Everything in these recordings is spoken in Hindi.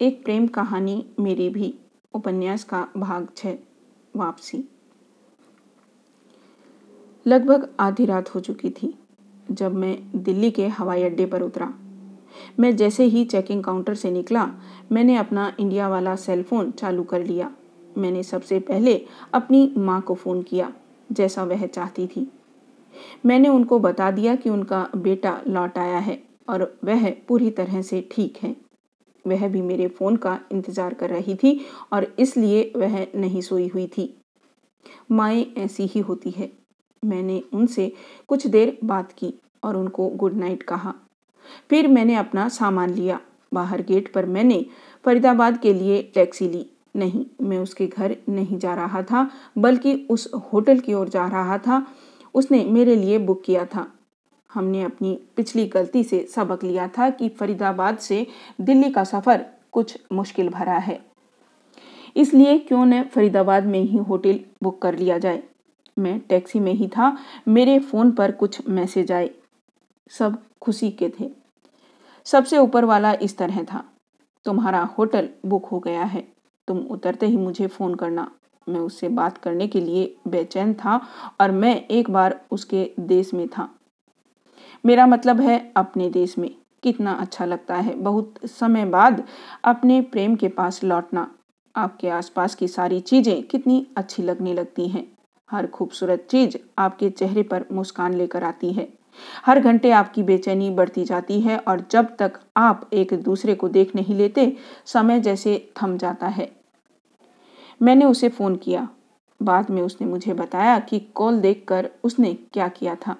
एक प्रेम कहानी मेरी भी उपन्यास का भाग छः वापसी। लगभग आधी रात हो चुकी थी जब मैं दिल्ली के हवाई अड्डे पर उतरा। मैं जैसे ही चेकिंग काउंटर से निकला, मैंने अपना इंडिया वाला सेल फ़ोन चालू कर लिया। मैंने सबसे पहले अपनी माँ को फ़ोन किया, जैसा वह चाहती थी। मैंने उनको बता दिया कि उनका बेटा लौट आया है और वह पूरी तरह से ठीक है। वह भी मेरे फ़ोन का इंतज़ार कर रही थी और इसलिए वह नहीं सोई हुई थी। माएँ ऐसी ही होती है। मैंने उनसे कुछ देर बात की और उनको गुड नाइट कहा। फिर मैंने अपना सामान लिया। बाहर गेट पर मैंने फरीदाबाद के लिए टैक्सी ली। नहीं, मैं उसके घर नहीं जा रहा था, बल्कि उस होटल की ओर जा रहा था। उसने मेरे लिए बुक किया था। हमने अपनी पिछली गलती से सबक लिया था कि फरीदाबाद से दिल्ली का सफ़र कुछ मुश्किल भरा है। इसलिए क्यों न फरीदाबाद में ही होटल बुक कर लिया जाए। मैं टैक्सी में ही था, मेरे फ़ोन पर कुछ मैसेज आए। सब खुशी के थे। सबसे ऊपर वाला इस तरह था, तुम्हारा होटल बुक हो गया है, तुम उतरते ही मुझे फ़ोन करना। मैं उससे बात करने के लिए बेचैन था और मैं एक बार उसके देश में था। मेरा मतलब है अपने देश में कितना अच्छा लगता है। बहुत समय बाद अपने प्रेम के पास लौटना, आपके आसपास की सारी चीज़ें कितनी अच्छी लगने लगती हैं। हर खूबसूरत चीज़ आपके चेहरे पर मुस्कान लेकर आती है। हर घंटे आपकी बेचैनी बढ़ती जाती है और जब तक आप एक दूसरे को देख नहीं लेते, समय जैसे थम जाता है। मैंने उसे फ़ोन किया। बाद में उसने मुझे बताया कि कॉल देखकर उसने क्या किया था।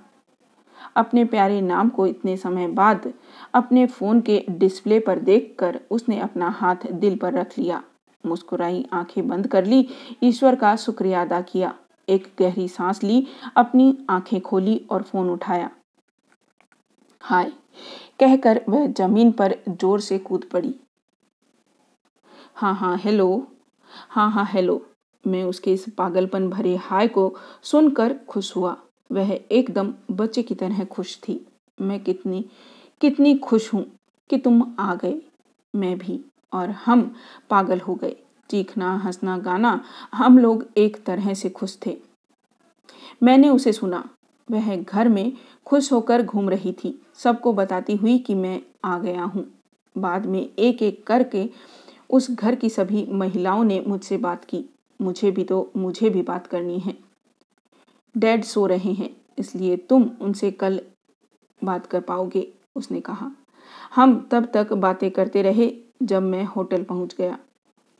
अपने प्यारे नाम को इतने समय बाद अपने फ़ोन के डिस्प्ले पर देखकर उसने अपना हाथ दिल पर रख लिया। मुस्कुराई आँखें बंद कर ली। ईश्वर का शुक्रिया अदा किया। एक गहरी सांस ली, अपनी आँखें खोली और फ़ोन उठाया। हाय, कहकर वह ज़मीन पर ज़ोर से कूद पड़ी। हाँ हाँ हेलो। हाँ हाँ हेलो। मैं उसके इस पागलपन भरे हाय को सुनकर खुश हुआ। वह एकदम बच्चे की तरह खुश थी। मैं कितनी कितनी खुश हूँ कि तुम आ गए, मैं भी, और हम पागल हो गए। चीखना, हंसना, गाना, हम लोग एक तरह से खुश थे। मैंने उसे सुना। वह घर में खुश होकर घूम रही थी। सबको बताती हुई कि मैं आ गया हूँ। बाद में एक एक करके उस घर की सभी महिलाओं ने मुझसे बात की। मुझे भी तो मुझे भी बात करनी है। डैड सो रहे हैं, इसलिए तुम उनसे कल बात कर पाओगे, उसने कहा। हम तब तक बातें करते रहे जब मैं होटल पहुँच गया।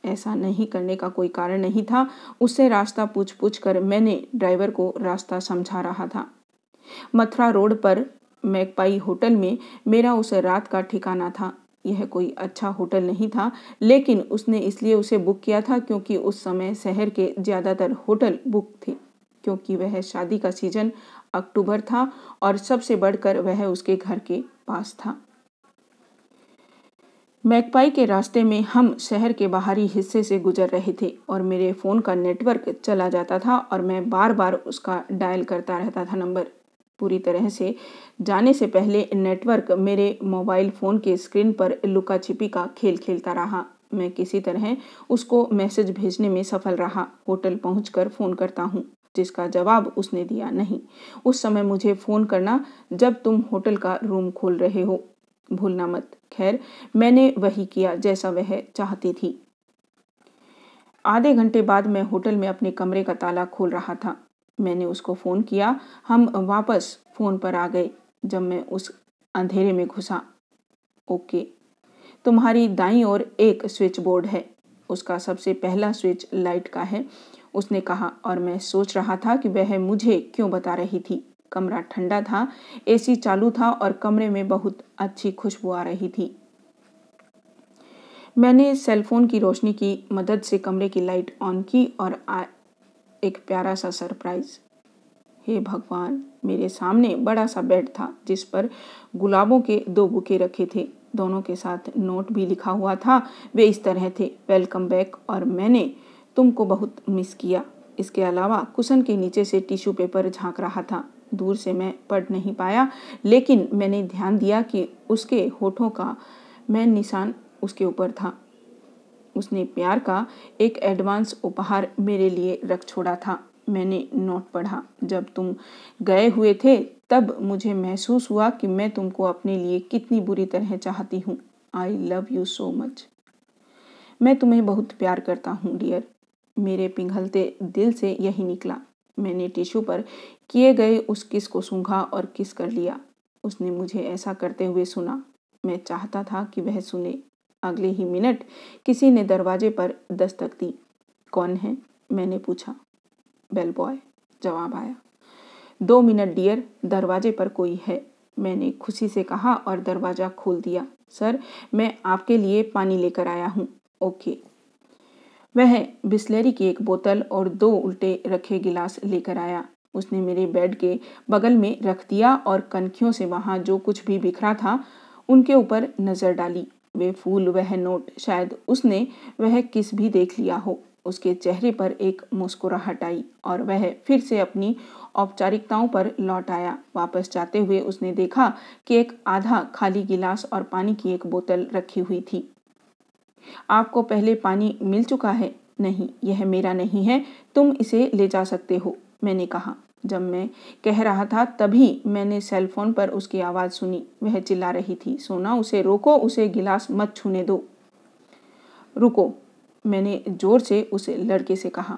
ऐसा नहीं करने का कोई कारण नहीं था। उससे रास्ता पूछ पूछ कर मैंने ड्राइवर को रास्ता समझा रहा था। मथुरा रोड पर मैकपाई होटल में मेरा उस रात का ठिकाना था। यह कोई अच्छा होटल नहीं था, लेकिन उसने इसलिए उसे बुक किया था क्योंकि उस समय शहर के ज़्यादातर होटल बुक थे। क्योंकि वह शादी का सीज़न अक्टूबर था और सबसे बढ़कर वह उसके घर के पास था। मैकपाई के रास्ते में हम शहर के बाहरी हिस्से से गुजर रहे थे और मेरे फ़ोन का नेटवर्क चला जाता था और मैं बार बार उसका डायल करता रहता था नंबर। पूरी तरह से जाने से पहले नेटवर्क मेरे मोबाइल फ़ोन के स्क्रीन पर लुका छिपी का खेल खेलता रहा। मैं किसी तरह उसको मैसेज भेजने में सफल रहा। होटल पहुंचकर फ़ोन करता हूँ। जिसका जवाब उसने दिया नहीं। उस समय मुझे फ़ोन करना, जब तुम होटल का रूम खोल रहे हो, भूलना मत। खैर, मैंने वही किया जैसा वह चाहती थी। आधे घंटे बाद मैं होटल में अपने कमरे का ताला खोल रहा था। मैंने उसको फ़ोन किया। हम वापस फ़ोन पर आ गए, जब मैं उस अंधेरे में घुसा। ओके। तुम्हारी दाई ओर एक स्विच बोर्ड है। उसका सबसे पहला स्विच लाइट का है। उसने कहा और मैं सोच रहा था कि वह मुझे क्यों बता रही थी। कमरा ठंडा था एसी चालू था और कमरे में बहुत अच्छी खुशबू आ रही थी। मैंने सेलफोन की रोशनी की मदद से कमरे की लाइट ऑन की और आ, एक प्यारा सा सरप्राइज़ हे भगवान मेरे सामने बड़ा सा बेड था जिस पर गुलाबों के दो बुके रखे थे। दोनों के साथ नोट भी लिखा हुआ था वे इस तरह थे वेलकम बैक और मैंने तुमको बहुत मिस किया। इसके अलावा कुशन के नीचे से टिश्यू पेपर झाँक रहा था। दूर से मैं पढ़ नहीं पाया, लेकिन मैंने ध्यान दिया कि उसके होठों का मैं निशान उसके ऊपर था। उसने प्यार का एक एडवांस उपहार मेरे लिए रख छोड़ा था। मैंने नोट पढ़ा, जब तुम गए हुए थे, तब मुझे महसूस हुआ कि मैं तुमको अपने लिए कितनी बुरी तरह चाहती हूँ। I love you so much मैं तुम्हें बहुत प्यार करता हूँ डियर मेरे पिघलते दिल से यही निकला। मैंने टिश्यू पर किए गए उस किस को सूंघा और किस कर लिया। उसने मुझे ऐसा करते हुए सुना। मैं चाहता था कि वह सुने। अगले ही मिनट किसी ने दरवाजे पर दस्तक दी। कौन है? मैंने पूछा। बेल बॉय, जवाब आया। दो मिनट, डियर, दरवाजे पर कोई है। मैंने खुशी से कहा और दरवाज़ा खोल दिया। सर, मैं आपके लिए पानी लेकर आया हूँ। ओके। वह बिस्लेरी की एक बोतल और दो उल्टे रखे गिलास लेकर आया। उसने मेरे बेड के बगल में रख दिया और कनखियों से वहाँ जो कुछ भी बिखरा था, उनके ऊपर नज़र डाली। वे फूल, वह नोट, शायद उसने वह किस भी देख लिया हो। उसके चेहरे पर एक मुस्कुराहट आई और वह फिर से अपनी औपचारिकताओं पर लौट आया। वापस जाते हुए उसने देखा कि एक आधा खाली गिलास और पानी की एक बोतल रखी हुई थी। आपको पहले पानी मिल चुका है? नहीं, यह मेरा नहीं है। तुम इसे ले जा सकते हो, मैंने कहा। जब मैं कह रहा था, तभी मैंने सेल फ़ोन पर उसकी आवाज़ सुनी। वह चिल्ला रही थी, सोना, उसे रोको, उसे गिलास मत छूने दो। रुको, मैंने ज़ोर से उस लड़के से कहा।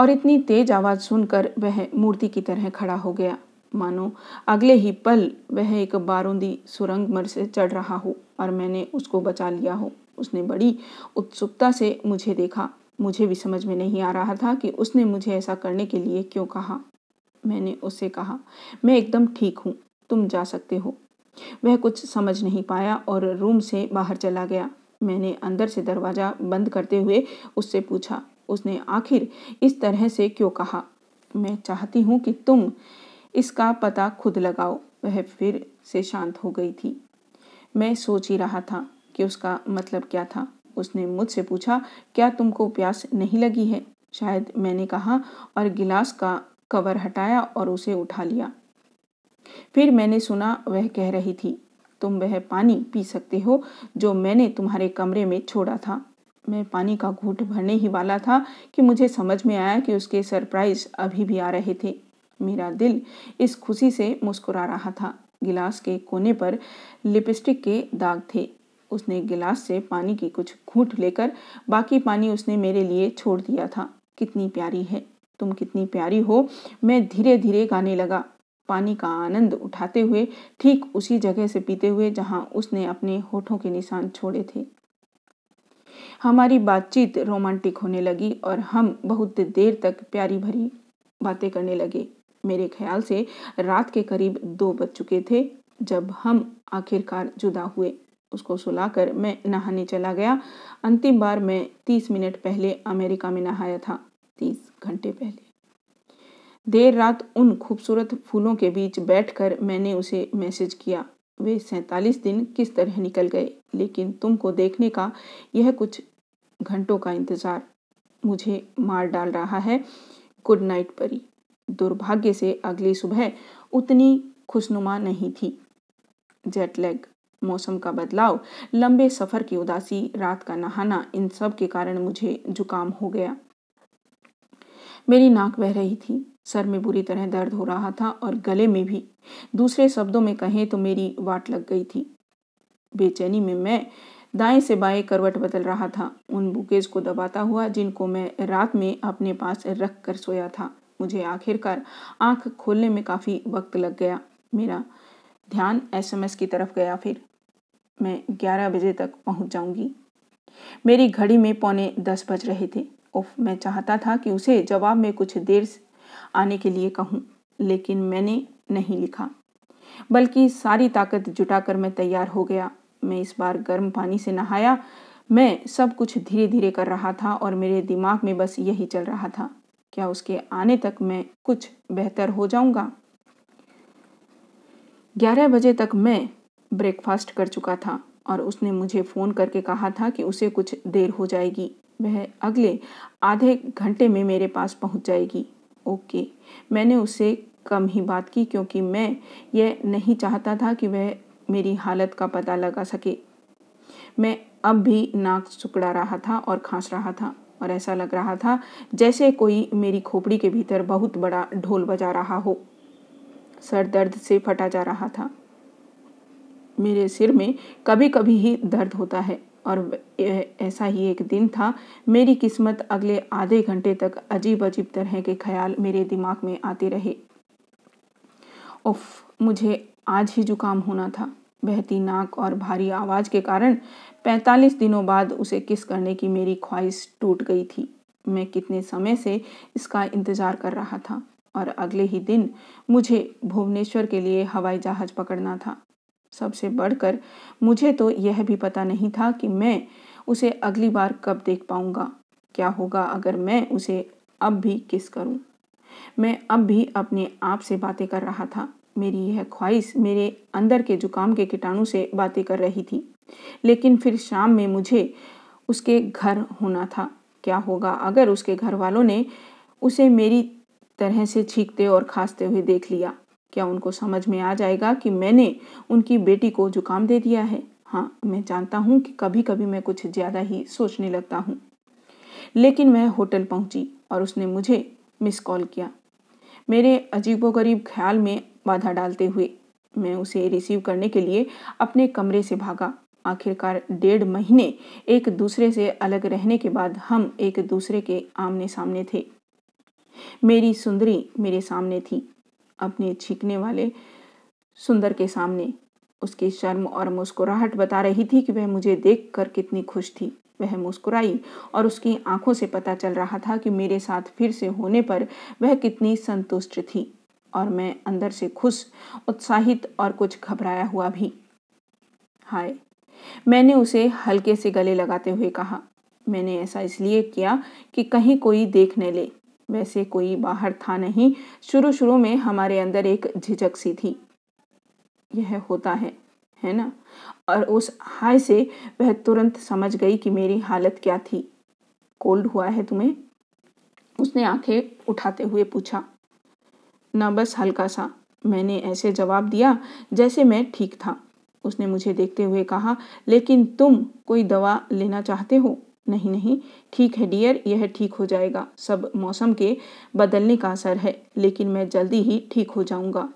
और इतनी तेज आवाज़ सुनकर वह मूर्ति की तरह खड़ा हो गया। मानो अगले ही पल वह एक बारूंदी सुरंग मर से चढ़ रहा हो। और मैंने उसको बचा लिया हो। उसने बड़ी उत्सुकता से मुझे देखा। मुझे भी समझ में नहीं आ रहा था कि उसने मुझे ऐसा करने के लिए क्यों कहा। मैंने उससे कहा, मैं एकदम ठीक हूँ। तुम जा सकते हो। वह कुछ समझ नहीं पाया और रूम से बाहर चला गया। मैंने अंदर से दरवाज़ा बंद करते हुए उससे पूछा, उसने आखिर इस तरह से क्यों कहा? मैं चाहती हूँ कि तुम इसका पता खुद लगाओ। वह फिर से शांत हो गई थी। मैं सोच ही रहा था कि उसका मतलब क्या था। उसने मुझसे पूछा, क्या तुमको प्यास नहीं लगी है? शायद मैंने कहा और गिलास का कवर हटाया और उसे उठा लिया। फिर मैंने सुना, वह कह रही थी, तुम वह पानी पी सकते हो जो मैंने तुम्हारे कमरे में छोड़ा था। मैं पानी का घूट भरने ही वाला था कि मुझे समझ में आया कि उसके सरप्राइज़ अभी भी आ रहे थे। मेरा दिल इस खुशी से मुस्कुरा रहा था। गिलास के कोने पर लिपस्टिक के दाग थे। उसने गिलास से पानी की कुछ घूट लेकर बाकी पानी उसने मेरे लिए छोड़ दिया था। कितनी प्यारी है, तुम कितनी प्यारी हो। मैं धीरे धीरे गाने लगा। पानी का आनंद उठाते हुए, ठीक उसी जगह से पीते हुए जहाँ उसने अपने होठों के निशान छोड़े थे। हमारी बातचीत रोमांटिक होने लगी और हम बहुत देर तक प्यारी भरी बातें करने लगे। मेरे ख्याल से रात के करीब दो बज चुके थे जब हम आखिरकार जुदा हुए। उसको सुलाकर मैं नहाने चला गया। अंतिम बार मैं तीस मिनट पहले अमेरिका में नहाया था, तीस घंटे पहले। देर रात उन खूबसूरत फूलों के बीच बैठकर मैंने उसे मैसेज किया। वे सैतालीस दिन किस तरह निकल गए, लेकिन तुमको देखने का यह कुछ घंटों का इंतज़ार मुझे मार डाल रहा है। गुड नाइट, परी। दुर्भाग्य से अगली सुबह उतनी खुशनुमा नहीं थी। जेटलैग मौसम का बदलाव, लंबे सफ़र की उदासी, रात का नहाना, इन सब के कारण मुझे जुकाम हो गया। मेरी नाक बह रही थी, सर में बुरी तरह दर्द हो रहा था और गले में भी। दूसरे शब्दों में कहें तो मेरी वाट लग गई थी। बेचैनी में मैं दाएँ से बाएँ करवट बदल रहा था। उन बुकेज को दबाता हुआ जिनको मैं रात में अपने पास रख कर सोया था। मुझे आखिरकार आँख खोलने में काफ़ी वक्त लग गया। मेरा ध्यान एसएमएस की तरफ़ गया, फिर मैं ग्यारह बजे तक पहुँच जाऊँगी। मेरी घड़ी में पौने दस बज रहे थे। उफ, मैं चाहता था कि उसे जवाब में कुछ देर आने के लिए कहूँ, लेकिन मैंने नहीं लिखा। बल्कि सारी ताकत जुटाकर मैं तैयार हो गया। मैं इस बार गर्म पानी से नहाया। मैं सब कुछ धीरे धीरे कर रहा था और मेरे दिमाग में बस यही चल रहा था। क्या उसके आने तक मैं कुछ बेहतर हो जाऊँगा? ग्यारह बजे तक मैं ब्रेकफास्ट कर चुका था और उसने मुझे फ़ोन करके कहा था कि उसे कुछ देर हो जाएगी। वह अगले आधे घंटे में मेरे पास पहुँच जाएगी। ओके, मैंने उससे कम ही बात की क्योंकि मैं यह नहीं चाहता था कि वह मेरी हालत का पता लगा सके। मैं अब भी नाक सुकड़ा रहा था और खांस रहा था। और ऐसा लग रहा था जैसे कोई मेरी खोपड़ी के भीतर बहुत बड़ा ढोल बजा रहा हो। सर दर्द से फटा जा रहा था। मेरे सिर में कभी कभी ही दर्द होता है और ऐसा ही एक दिन था। मेरी किस्मत अगले आधे घंटे तक अजीब अजीब तरह के ख्याल मेरे दिमाग में आते रहे। उफ, मुझे आज ही जुकाम होना था। बहती नाक और भारी आवाज़ के कारण 45 दिनों बाद उसे किस करने की मेरी ख्वाहिश टूट गई थी। मैं कितने समय से इसका इंतज़ार कर रहा था और अगले ही दिन मुझे भुवनेश्वर के लिए हवाई जहाज़ पकड़ना था। सबसे बढ़कर मुझे तो यह भी पता नहीं था कि मैं उसे अगली बार कब देख पाऊँगा। क्या होगा अगर मैं उसे अब भी किस करूँ? मैं अब भी अपने आप से बातें कर रहा था। मेरी यह ख्वाहिश मेरे अंदर के जुकाम के कीटाणु से बातें कर रही थी। लेकिन फिर शाम में मुझे उसके घर होना था। क्या होगा अगर उसके घर वालों ने उसे मेरी तरह से छींकते और खांसते हुए देख लिया? क्या उनको समझ में आ जाएगा कि मैंने उनकी बेटी को जुकाम दे दिया है? हाँ मैं जानता हूँ कि कभी कभी मैं कुछ ज़्यादा ही सोचने लगता हूँ। लेकिन मैं होटल पहुँची और उसने मुझे मिस कॉल किया। मेरे अजीबोगरीब ख्याल में बाधा डालते हुए मैं उसे रिसीव करने के लिए अपने कमरे से भागा। आखिरकार डेढ़ महीने एक दूसरे से अलग रहने के बाद हम एक दूसरे के आमने सामने थे। मेरी सुंदरी मेरे सामने थी, अपने छींकने वाले सुंदर के सामने। उसकी शर्म और मुस्कुराहट बता रही थी कि वह मुझे देखकर कितनी खुश थी। वह मुस्कुराई और उसकी आँखों से पता चल रहा था कि मेरे साथ फिर से होने पर वह कितनी संतुष्ट थी। और मैं अंदर से खुश, उत्साहित और कुछ घबराया हुआ भी। हाय। मैंने उसे हल्के से गले लगाते हुए कहा। मैंने ऐसा इसलिए किया कि कहीं कोई देख न ले। वैसे कोई बाहर था नहीं। शुरू शुरू में हमारे अंदर एक झिझक सी थी। यह होता है है ना? और उस हाय से वह तुरंत समझ गई कि मेरी हालत क्या थी। कोल्ड हुआ है तुम्हें? उसने आँखें उठाते हुए पूछा। न बस हल्का सा। मैंने ऐसे जवाब दिया जैसे मैं ठीक था। उसने मुझे देखते हुए कहा, लेकिन तुम कोई दवा लेना चाहते हो? नहीं नहीं। ठीक है, डियर, यह ठीक हो जाएगा। सब मौसम के बदलने का असर है, लेकिन मैं जल्दी ही ठीक हो जाऊँगा।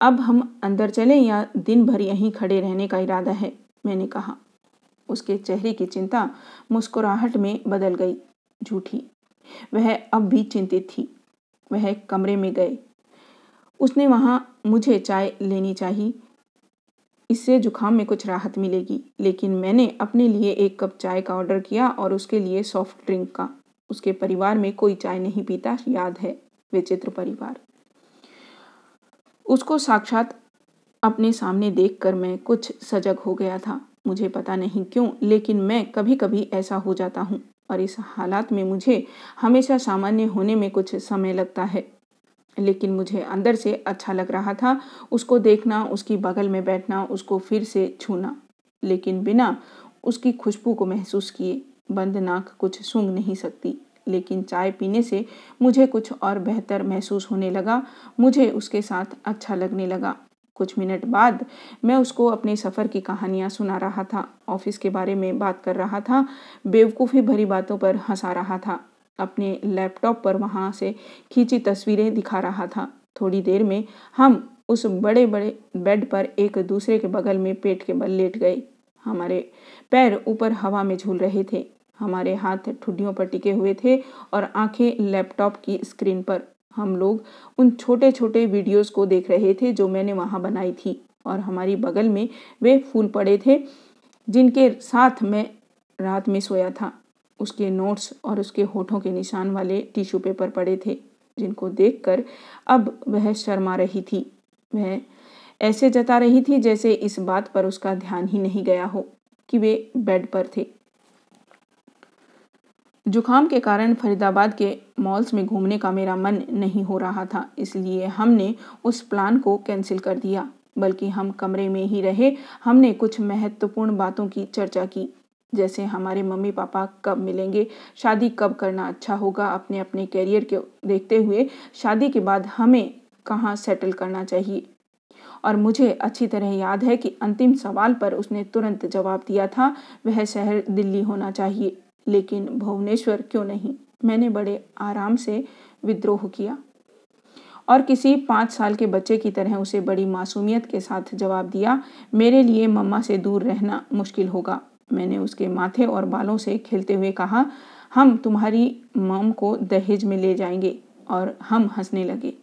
अब हम अंदर चलें या दिन भर यहीं खड़े रहने का इरादा है? मैंने कहा। उसके चेहरे की चिंता मुस्कुराहट में बदल गई, झूठी। वह अब भी चिंतित थी। वह कमरे में गए। उसने वहाँ मुझे चाय लेनी चाहिए। इससे जुकाम में कुछ राहत मिलेगी। लेकिन मैंने अपने लिए एक कप चाय का ऑर्डर किया और उसके लिए सॉफ्ट ड्रिंक का। उसके परिवार में कोई चाय नहीं पीता, याद है, विचित्र परिवार। उसको साक्षात अपने सामने देखकर मैं कुछ सजग हो गया था। मुझे पता नहीं क्यों, लेकिन मैं कभी कभी ऐसा हो जाता हूँ और इस हालात में मुझे हमेशा सामान्य होने में कुछ समय लगता है। लेकिन मुझे अंदर से अच्छा लग रहा था। उसको देखना, उसकी बगल में बैठना, उसको फिर से छूना। लेकिन बिना उसकी खुशबू को महसूस किए, बंद नाक कुछ सूंघ नहीं सकती। लेकिन चाय पीने से मुझे कुछ और बेहतर महसूस होने लगा। मुझे उसके साथ अच्छा लगने लगा। कुछ मिनट बाद मैं उसको अपने सफ़र की कहानियाँ सुना रहा था। ऑफ़िस के बारे में बात कर रहा था। बेवकूफ़ी भरी बातों पर हंसा रहा था। अपने लैपटॉप पर वहाँ से खींची तस्वीरें दिखा रहा था। थोड़ी देर में हम उस बड़े बड़े बेड पर एक दूसरे के बगल में पेट के बल लेट गए। हमारे पैर ऊपर हवा में झूल रहे थे। हमारे हाथ ठुड्डियों पर टिके हुए थे और आँखें लैपटॉप की स्क्रीन पर। हम लोग उन छोटे छोटे वीडियोस को देख रहे थे जो मैंने वहाँ बनाई थी और हमारी बगल में वे फूल पड़े थे जिनके साथ मैं रात में सोया था। उसके नोट्स और उसके होठों के निशान वाले टिश्यू पेपर पड़े थे, जिनको देखकर अब वह शर्मा रही थी। वह ऐसे जता रही थी जैसे इस बात पर उसका ध्यान ही नहीं गया हो कि वे बेड पर थे। जुकाम के कारण फरीदाबाद के मॉल्स में घूमने का मेरा मन नहीं हो रहा था, इसलिए हमने उस प्लान को कैंसिल कर दिया। बल्कि हम कमरे में ही रहे, हमने कुछ महत्वपूर्ण बातों की चर्चा की। जैसे हमारे मम्मी पापा कब मिलेंगे, शादी कब करना अच्छा होगा अपने अपने कैरियर के देखते हुए, शादी के बाद हमें कहाँ सेटल करना चाहिए? और मुझे अच्छी तरह याद है कि अंतिम सवाल पर उसने तुरंत जवाब दिया था, वह शहर दिल्ली होना चाहिए, लेकिन भुवनेश्वर क्यों नहीं? मैंने बड़े आराम से विद्रोह किया। और किसी पाँच साल के बच्चे की तरह उसे बड़ी मासूमियत के साथ जवाब दिया, मेरे लिए मम्मा से दूर रहना मुश्किल होगा। मैंने उसके माथे और बालों से खेलते हुए कहा, हम तुम्हारी मम को दहेज में ले जाएँगे। और हम हंसने लगे।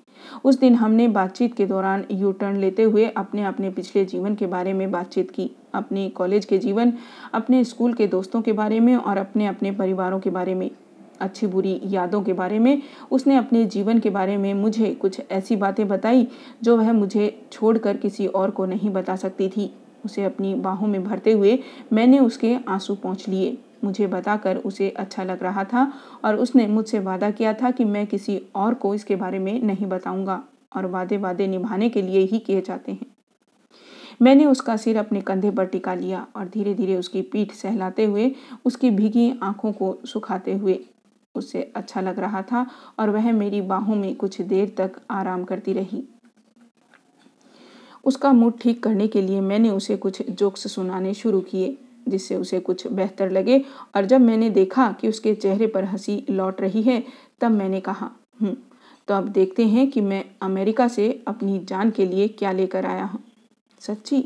उस दिन हमने बातचीत के दौरान यू टर्न लेते हुए अपने अपने पिछले जीवन के बारे में बातचीत की। अपने कॉलेज के जीवन, अपने स्कूल के दोस्तों के बारे में और अपने अपने परिवारों के बारे में। अच्छी बुरी यादों के बारे में उसने अपने जीवन के बारे में मुझे कुछ ऐसी बातें बताई, जो वह मुझे छोड़कर किसी और को नहीं बता सकती थी। उसे अपनी बाहों में भरते हुए मैंने उसके आँसू पहुँच लिए। मुझे बताकर उसे अच्छा लग रहा था और उसने मुझसे वादा किया था कि मैं किसी और को इसके बारे में नहीं बताऊँगा और वादे वादे निभाने के लिए ही किए जाते हैं। मैंने उसका सिर अपने कंधे पर टिका लिया और धीरे धीरे उसकी पीठ सहलाते हुए उसकी भीगी आँखों को सुखाते हुए उसे अच्छा लग रहा था और वह मेरी बाहों में कुछ देर तक आराम करती रही। उसका मूड ठीक करने के लिए मैंने उसे कुछ जोक्स सुनाने शुरू किए, जिससे उसे कुछ बेहतर लगे। और जब मैंने देखा कि उसके चेहरे पर हँसी लौट रही है, तब मैंने कहा हूँ तो अब देखते हैं कि मैं अमेरिका से अपनी जान के लिए क्या लेकर आया हूँ। सच्ची?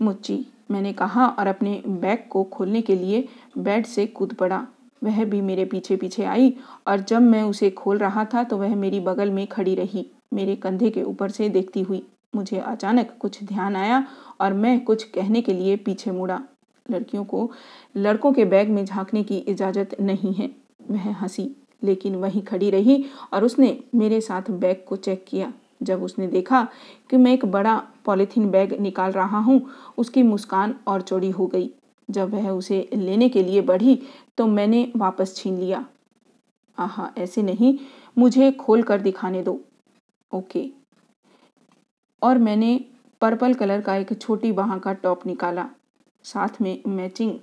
मुच्ची, मैंने कहा और अपने बैग को खोलने के लिए बेड से कूद पड़ा। वह भी मेरे पीछे पीछे आई और जब मैं उसे खोल रहा था तो वह मेरी बगल में खड़ी रही, मेरे कंधे के ऊपर से देखती हुई। मुझे अचानक कुछ ध्यान आया और मैं कुछ कहने के लिए पीछे मुड़ा। लड़कियों को, लड़कों के बैग में झांकने की इजाज़त नहीं है। वह हँसी, लेकिन वहीं खड़ी रही और उसने मेरे साथ बैग को चेक किया। जब उसने देखा कि मैं एक बड़ा पॉलीथीन बैग निकाल रहा हूँ, उसकी मुस्कान और चौड़ी हो गई। जब वह उसे लेने के लिए बढ़ी तो मैंने वापस छीन लिया। आहा, ऐसे नहीं। मुझे खोल कर दिखाने दो। ओके। और मैंने पर्पल कलर का एक छोटी बाह का टॉप निकाला। साथ में मैचिंग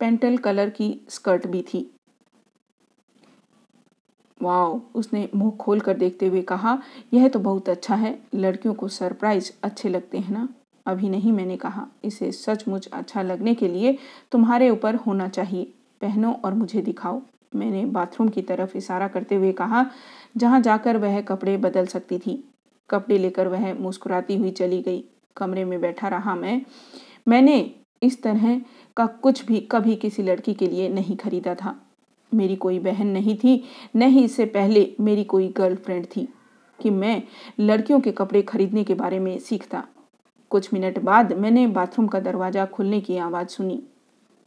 पेंटल कलर की स्कर्ट भी थी। वाओ, उसने मुँह खोल कर देखते हुए कहा, यह तो बहुत अच्छा है। लड़कियों को सरप्राइज़ अच्छे लगते हैं ना? अभी नहीं मैंने कहा। इसे सचमुच अच्छा लगने के लिए तुम्हारे ऊपर होना चाहिए। पहनो और मुझे दिखाओ। मैंने बाथरूम की तरफ़ इशारा करते हुए कहा, जहाँ जाकर वह कपड़े बदल सकती थी। कपड़े लेकर वह मुस्कुराती हुई चली गई। कमरे में बैठा रहा मैं। मैंने इस तरह का कुछ भी कभी किसी लड़की के लिए नहीं खरीदा था। मेरी कोई बहन नहीं थी, न ही इससे पहले मेरी कोई गर्लफ्रेंड थी कि मैं लड़कियों के कपड़े खरीदने के बारे में सीखता। कुछ मिनट बाद मैंने बाथरूम का दरवाज़ा खुलने की आवाज़ सुनी।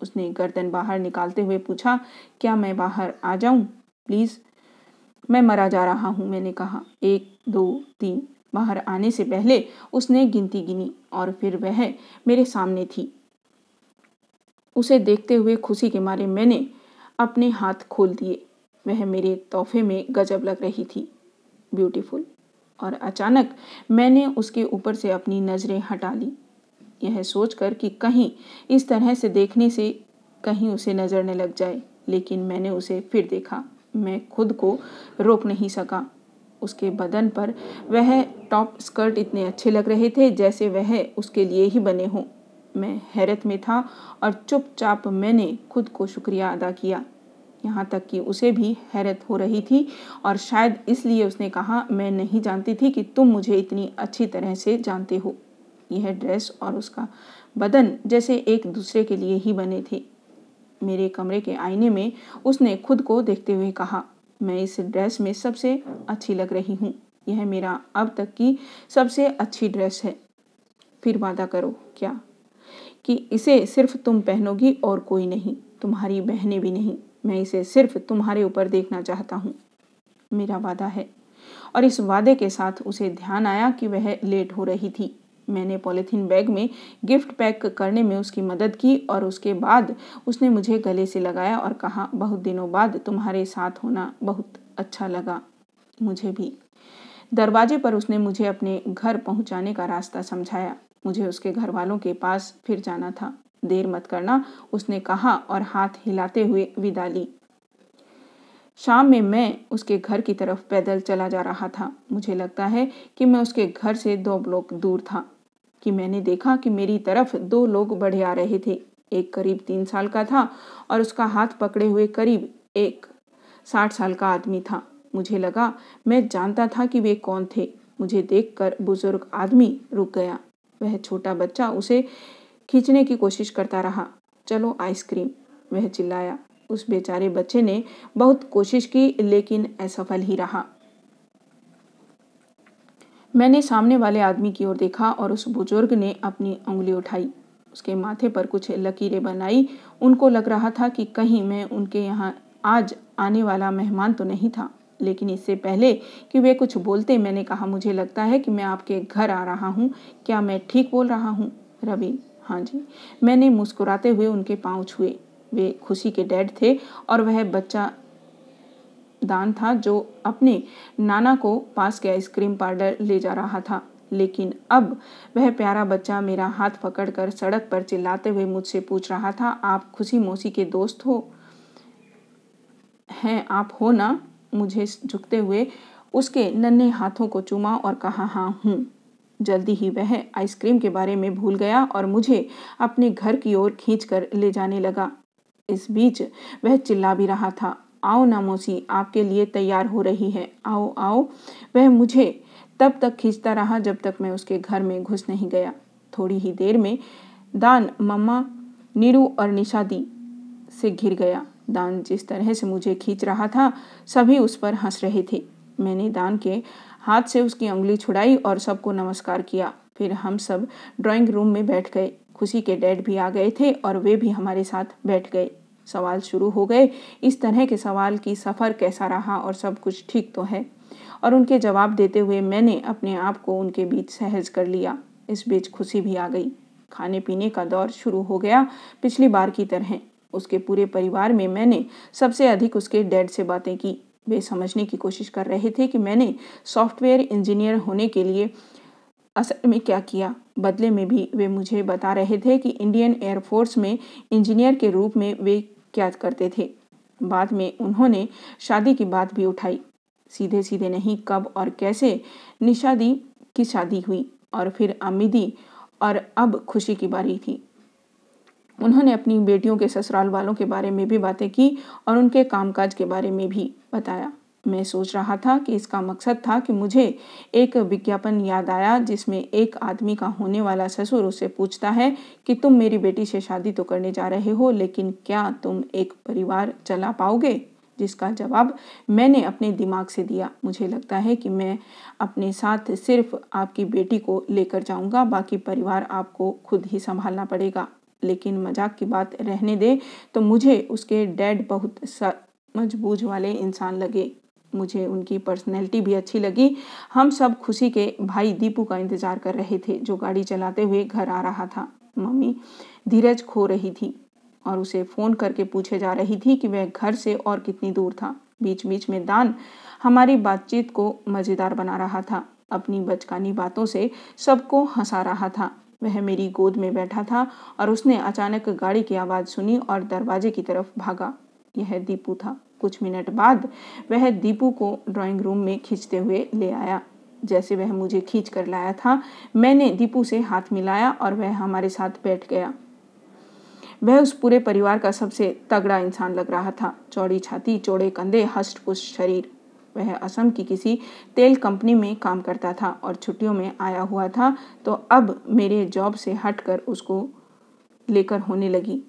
उसने गर्दन बाहर निकालते हुए पूछा, क्या मैं बाहर आ जाऊँ? प्लीज़। मैं मरा जा रहा हूँ, मैंने कहा। एक, दो, तीन। बाहर आने से पहले उसने गिनती गिनी और फिर वह मेरे सामने थी। उसे देखते हुए खुशी के मारे मैंने अपने हाथ खोल दिए। वह मेरे तोहफे में गजब लग रही थी। ब्यूटीफुल। और अचानक मैंने उसके ऊपर से अपनी नज़रें हटा ली। यह सोचकर कि कहीं इस तरह से देखने से कहीं उसे नज़र न लग जाए, लेकिन मैंने उसे फिर देखा। मैं खुद को रोक नहीं सका। उसके बदन पर वह टॉप स्कर्ट इतने अच्छे लग रहे थे जैसे वह उसके लिए ही बने हों। मैं हैरत में था और चुपचाप मैंने खुद को शुक्रिया अदा किया। यहाँ तक कि उसे भी हैरत हो रही थी और शायद इसलिए उसने कहा, मैं नहीं जानती थी कि तुम मुझे इतनी अच्छी तरह से जानते हो। यह ड्रेस और उसका बदन जैसे एक दूसरे के लिए ही बने थे। मेरे कमरे के आईने में उसने खुद को देखते हुए कहा, मैं इस ड्रेस में सबसे अच्छी लग रही हूँ। यह मेरा अब तक की सबसे अच्छी ड्रेस है। फिर वादा करो, क्या? कि इसे सिर्फ़ तुम पहनोगी और कोई नहीं, तुम्हारी बहनें भी नहीं। मैं इसे सिर्फ़ तुम्हारे ऊपर देखना चाहता हूँ। मेरा वादा है। और इस वादे के साथ उसे ध्यान आया कि वह लेट हो रही थी। मैंने पॉलीथीन बैग में गिफ्ट पैक करने में उसकी मदद की और उसके बाद उसने मुझे गले से लगाया और कहा, बहुत दिनों बाद तुम्हारे साथ होना बहुत अच्छा लगा मुझे भी। दरवाजे पर उसने मुझे अपने घर पहुँचाने का रास्ता समझाया। मुझे उसके घर वालों के पास फिर जाना था। देर मत करना, उसने कहा और हाथ हिलाते हुए विदा ली। शाम में मैं उसके घर की तरफ़ पैदल चला जा रहा था। मुझे लगता है कि मैं उसके घर से दो ब्लॉक दूर था, कि मैंने देखा कि मेरी तरफ़ दो लोग बढ़े आ रहे थे। एक करीब तीन साल का था और उसका हाथ पकड़े हुए करीब एक साठ साल का आदमी था। मुझे लगा, मैं जानता था कि वे कौन थे। मुझे देखकर बुज़ुर्ग आदमी रुक गया। वह छोटा बच्चा उसे खींचने की कोशिश करता रहा। चलो आइसक्रीम, वह चिल्लाया। उस बेचारे बच्चे ने बहुत कोशिश की, लेकिन असफल ही रहा। मैंने सामने वाले आदमी की ओर देखा और उस बुज़ुर्ग ने अपनी उंगली उठाई। उसके माथे पर कुछ लकीरें बनाई। उनको लग रहा था कि कहीं मैं उनके यहाँ आज आने वाला मेहमान तो नहीं था, लेकिन इससे पहले कि वे कुछ बोलते, मैंने कहा, मुझे लगता है कि मैं आपके घर आ रहा हूँ। क्या मैं ठीक बोल रहा हूँ? रवि हाँ जी। मैंने मुस्कुराते हुए उनके पाँव छुए। वे खुशी के डैड थे और वह बच्चा दान था जो अपने नाना को पास के आइसक्रीम पार्लर ले जा रहा था। लेकिन अब वह प्यारा बच्चा मेरा हाथ पकड़कर सड़क पर चिल्लाते हुए मुझसे पूछ रहा था, आप खुशी मौसी के दोस्त हो? हैं, आप हो ना? मुझे झुकते हुए उसके नन्हे हाथों को चूमा और कहा हाँ हूँ। जल्दी ही वह आइसक्रीम के बारे में भूल गया और मुझे अपने घर की ओर खींच कर ले जाने लगा। इस बीच वह चिल्ला भी रहा था। आओ ना मौसी, आपके लिए तैयार हो रही है। आओ आओ। वह मुझे तब तक खींचता रहा जब तक मैं उसके घर में घुस नहीं गया। थोड़ी ही देर में दान मम्मा, नीरू और निशादी से घिर गया। दान जिस तरह से मुझे खींच रहा था, सभी उस पर हंस रहे थे। मैंने दान के हाथ से उसकी उंगली छुड़ाई और सबको नमस्कार किया। फिर हम सब ड्राइंग रूम में बैठ गए। खुशी के डैड भी आ गए थे और वे भी हमारे साथ बैठ गए। सवाल शुरू हो गए। इस तरह के सवाल की सफ़र कैसा रहा और सब कुछ ठीक तो है? और उनके जवाब देते हुए मैंने अपने आप को उनके बीच सहज कर लिया। इस बीच खुशी भी आ गई। खाने पीने का दौर शुरू हो गया पिछली बार की तरह। उसके पूरे परिवार में मैंने सबसे अधिक उसके डैड से बातें की। वे समझने की कोशिश कर रहे थे कि मैंने सॉफ्टवेयर इंजीनियर होने के लिए असल में क्या किया। बदले में भी वे मुझे बता रहे थे कि इंडियन एयरफोर्स में इंजीनियर के रूप में वे क्या करते थे। बाद में उन्होंने शादी की बात भी उठाई। सीधे सीधे नहीं कब और कैसे निशादी की शादी हुई और फिर आमिदी और अब खुशी की बारी थी। उन्होंने अपनी बेटियों के ससुराल वालों के बारे में भी बातें की और उनके कामकाज के बारे में भी बताया। मैं सोच रहा था कि इसका मकसद था कि मुझे एक विज्ञापन याद आया जिसमें एक आदमी का होने वाला ससुर उससे पूछता है कि तुम मेरी बेटी से शादी तो करने जा रहे हो, लेकिन क्या तुम एक परिवार चला पाओगे? जिसका जवाब मैंने अपने दिमाग से दिया। मुझे लगता है कि मैं अपने साथ सिर्फ़ आपकी बेटी को लेकर जाऊँगा, बाकी परिवार आपको खुद ही संभालना पड़ेगा। लेकिन मज़ाक की बात रहने दे तो मुझे उसके डैड बहुत मजबूझ वाले इंसान लगे। मुझे उनकी पर्सनैलिटी भी अच्छी लगी। हम सब खुशी के भाई दीपू का इंतज़ार कर रहे थे, जो गाड़ी चलाते हुए घर आ रहा था। मम्मी धीरज खो रही थी और उसे फ़ोन करके पूछे जा रही थी कि वह घर से और कितनी दूर था। बीच बीच में दान हमारी बातचीत को मज़ेदार बना रहा था। अपनी बचकानी बातों से सबको हंसा रहा था। वह मेरी गोद में बैठा था और उसने अचानक गाड़ी की आवाज़ सुनी और दरवाजे की तरफ़ भागा। यह दीपू था। कुछ मिनट बाद वह दीपू को ड्राइंग रूम में खींचते हुए ले आया। जैसे वह मुझे खींच कर लाया था, मैंने दीपू से हाथ मिलाया और वह हमारे साथ बैठ गया। वह उस पूरे परिवार का सबसे तगड़ा इंसान लग रहा था। चौड़ी छाती, चौड़े कंधे, हष्ट पुष्ट शरीर। वह असम की किसी तेल कंपनी में काम करता था और छुट्टियों में आया हुआ था तो अब मेरे जॉब से हटकर उसको लेकर होने लगी।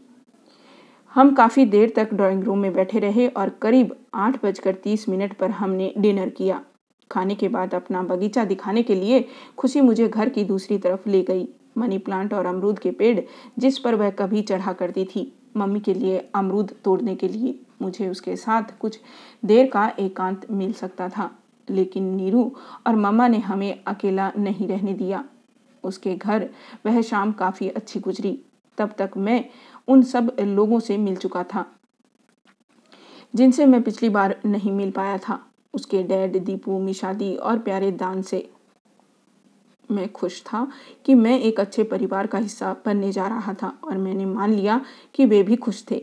हम काफ़ी देर तक ड्राइंग रूम में बैठे रहे और करीब आठ बजकर तीस मिनट पर हमने डिनर किया। खाने के बाद अपना बगीचा दिखाने के लिए खुशी मुझे घर की दूसरी तरफ़ ले गई। मनी प्लांट और अमरूद के पेड़ जिस पर वह कभी चढ़ा करती थी, मम्मी के लिए अमरूद तोड़ने के लिए मुझे उसके साथ कुछ देर का एकांत मिल सकता था। लेकिन नीरू और मम्मा ने हमें अकेला नहीं रहने दिया। उसके घर वह शाम काफ़ी अच्छी गुजरी। तब तक मैं उन सब लोगों से मिल चुका था, जिनसे मैं पिछली बार नहीं मिल पाया था। उसके डैड, दीपू, मिशादी और प्यारे दान से मैं खुश था कि मैं एक अच्छे परिवार का हिस्सा बनने जा रहा था और मैंने मान लिया कि वे भी खुश थे।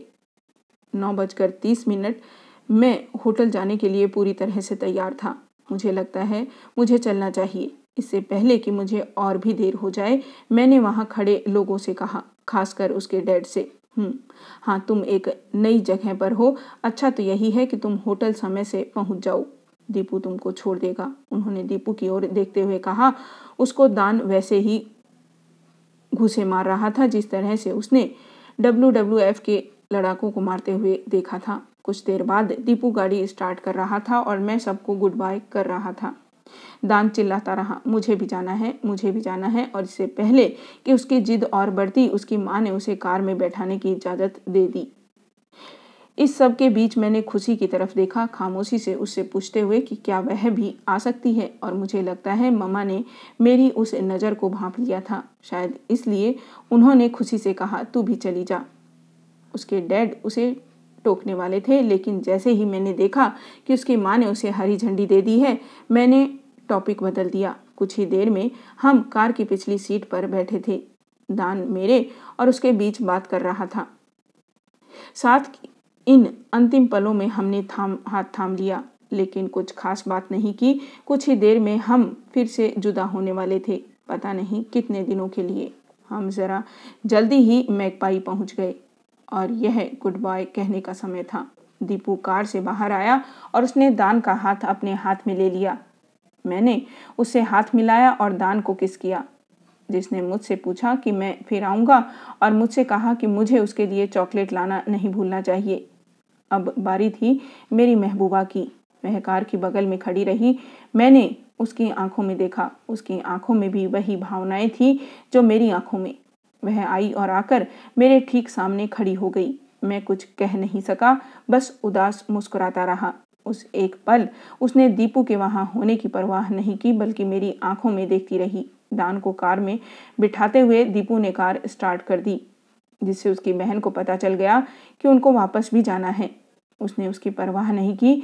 नौ बजकर तीस मिनट, मैं होटल जाने के लिए पूरी तरह से तैयार था। मुझे लगता है मुझे चलना चाहिए। इससे पहले कि मुझे और भी देर हो जाए, मैंने वहाँ खड़े लोगों से कहा, खासकर उसके डैड से हम्म हाँ तुम एक नई जगह पर हो। अच्छा तो यही है कि तुम होटल समय से पहुँच जाओ। दीपू तुमको छोड़ देगा। उन्होंने दीपू की ओर देखते हुए कहा। उसको दान वैसे ही घुसे मार रहा था, जिस तरह से उसने डब्ल्यू डब्ल्यू एफ़ के लड़ाकों को मारते हुए देखा था। कुछ देर बाद दीपू गाड़ी स्टार्ट कर रहा था और मैं सबको गुड बाय कर रहा था। दान चिल्लाता रहा, मुझे भी जाना है, मुझे भी जाना है। और इससे पहले कि उसकी जिद और बढ़ती, उसकी माँ ने उसे कार में बैठाने की इजाज़त दे दी। इस सब के बीच मैंने खुशी की तरफ़ देखा। खामोशी से उससे पूछते हुए कि क्या वह भी आ सकती है? और मुझे लगता है ममा ने मेरी उस नज़र को भांप लिया था। शायद इसलिए उन्होंने खुशी से कहा, तू भी चली जा। उसके डैड उसे टोकने वाले थे, लेकिन जैसे ही मैंने देखा कि उसकी माँ ने उसे हरी झंडी दे दी है, मैंने टॉपिक बदल दिया। कुछ ही देर में हम कार की पिछली सीट पर बैठे थे। दान मेरे और उसके बीच बात कर रहा था। साथ इन अंतिम पलों में हमने थाम, हाथ थाम लिया, लेकिन कुछ खास बात नहीं की। कुछ ही देर में हम फिर से जुदा होने वाले थे। पता नहीं कितने दिनों के लिए। हम ज़रा जल्दी ही मैकपाई पहुँच गए और यह गुड बाय कहने का समय था। दीपू कार से बाहर आया और उसने दान का हाथ अपने हाथ में ले लिया। मैंने उससे हाथ मिलाया और दान को किस किया। जिसने मुझसे पूछा कि मैं फिर आऊँगा और मुझसे कहा कि मुझे उसके लिए चॉकलेट लाना नहीं भूलना चाहिए। अब बारी थी मेरी महबूबा की। वह कार की बगल में खड़ी रही। मैंने उसकी आँखों में देखा। उसकी आँखों में भी वही भावनाएँ थी जो मेरी आँखों में। वह आई और आकर मेरे ठीक सामने खड़ी हो गई। मैं कुछ कह नहीं सका। बस उदास मुस्कुराता रहा। उस एक पल। उसने दीपू के वहाँ होने की परवाह नहीं की, बल्कि मेरी आँखों में देखती रही। दान को कार में बिठाते हुए दीपू ने कार स्टार्ट कर दी, जिससे उसकी बहन को पता चल गया कि उनको वापस भी जाना है। उसने उसकी परवाह नहीं की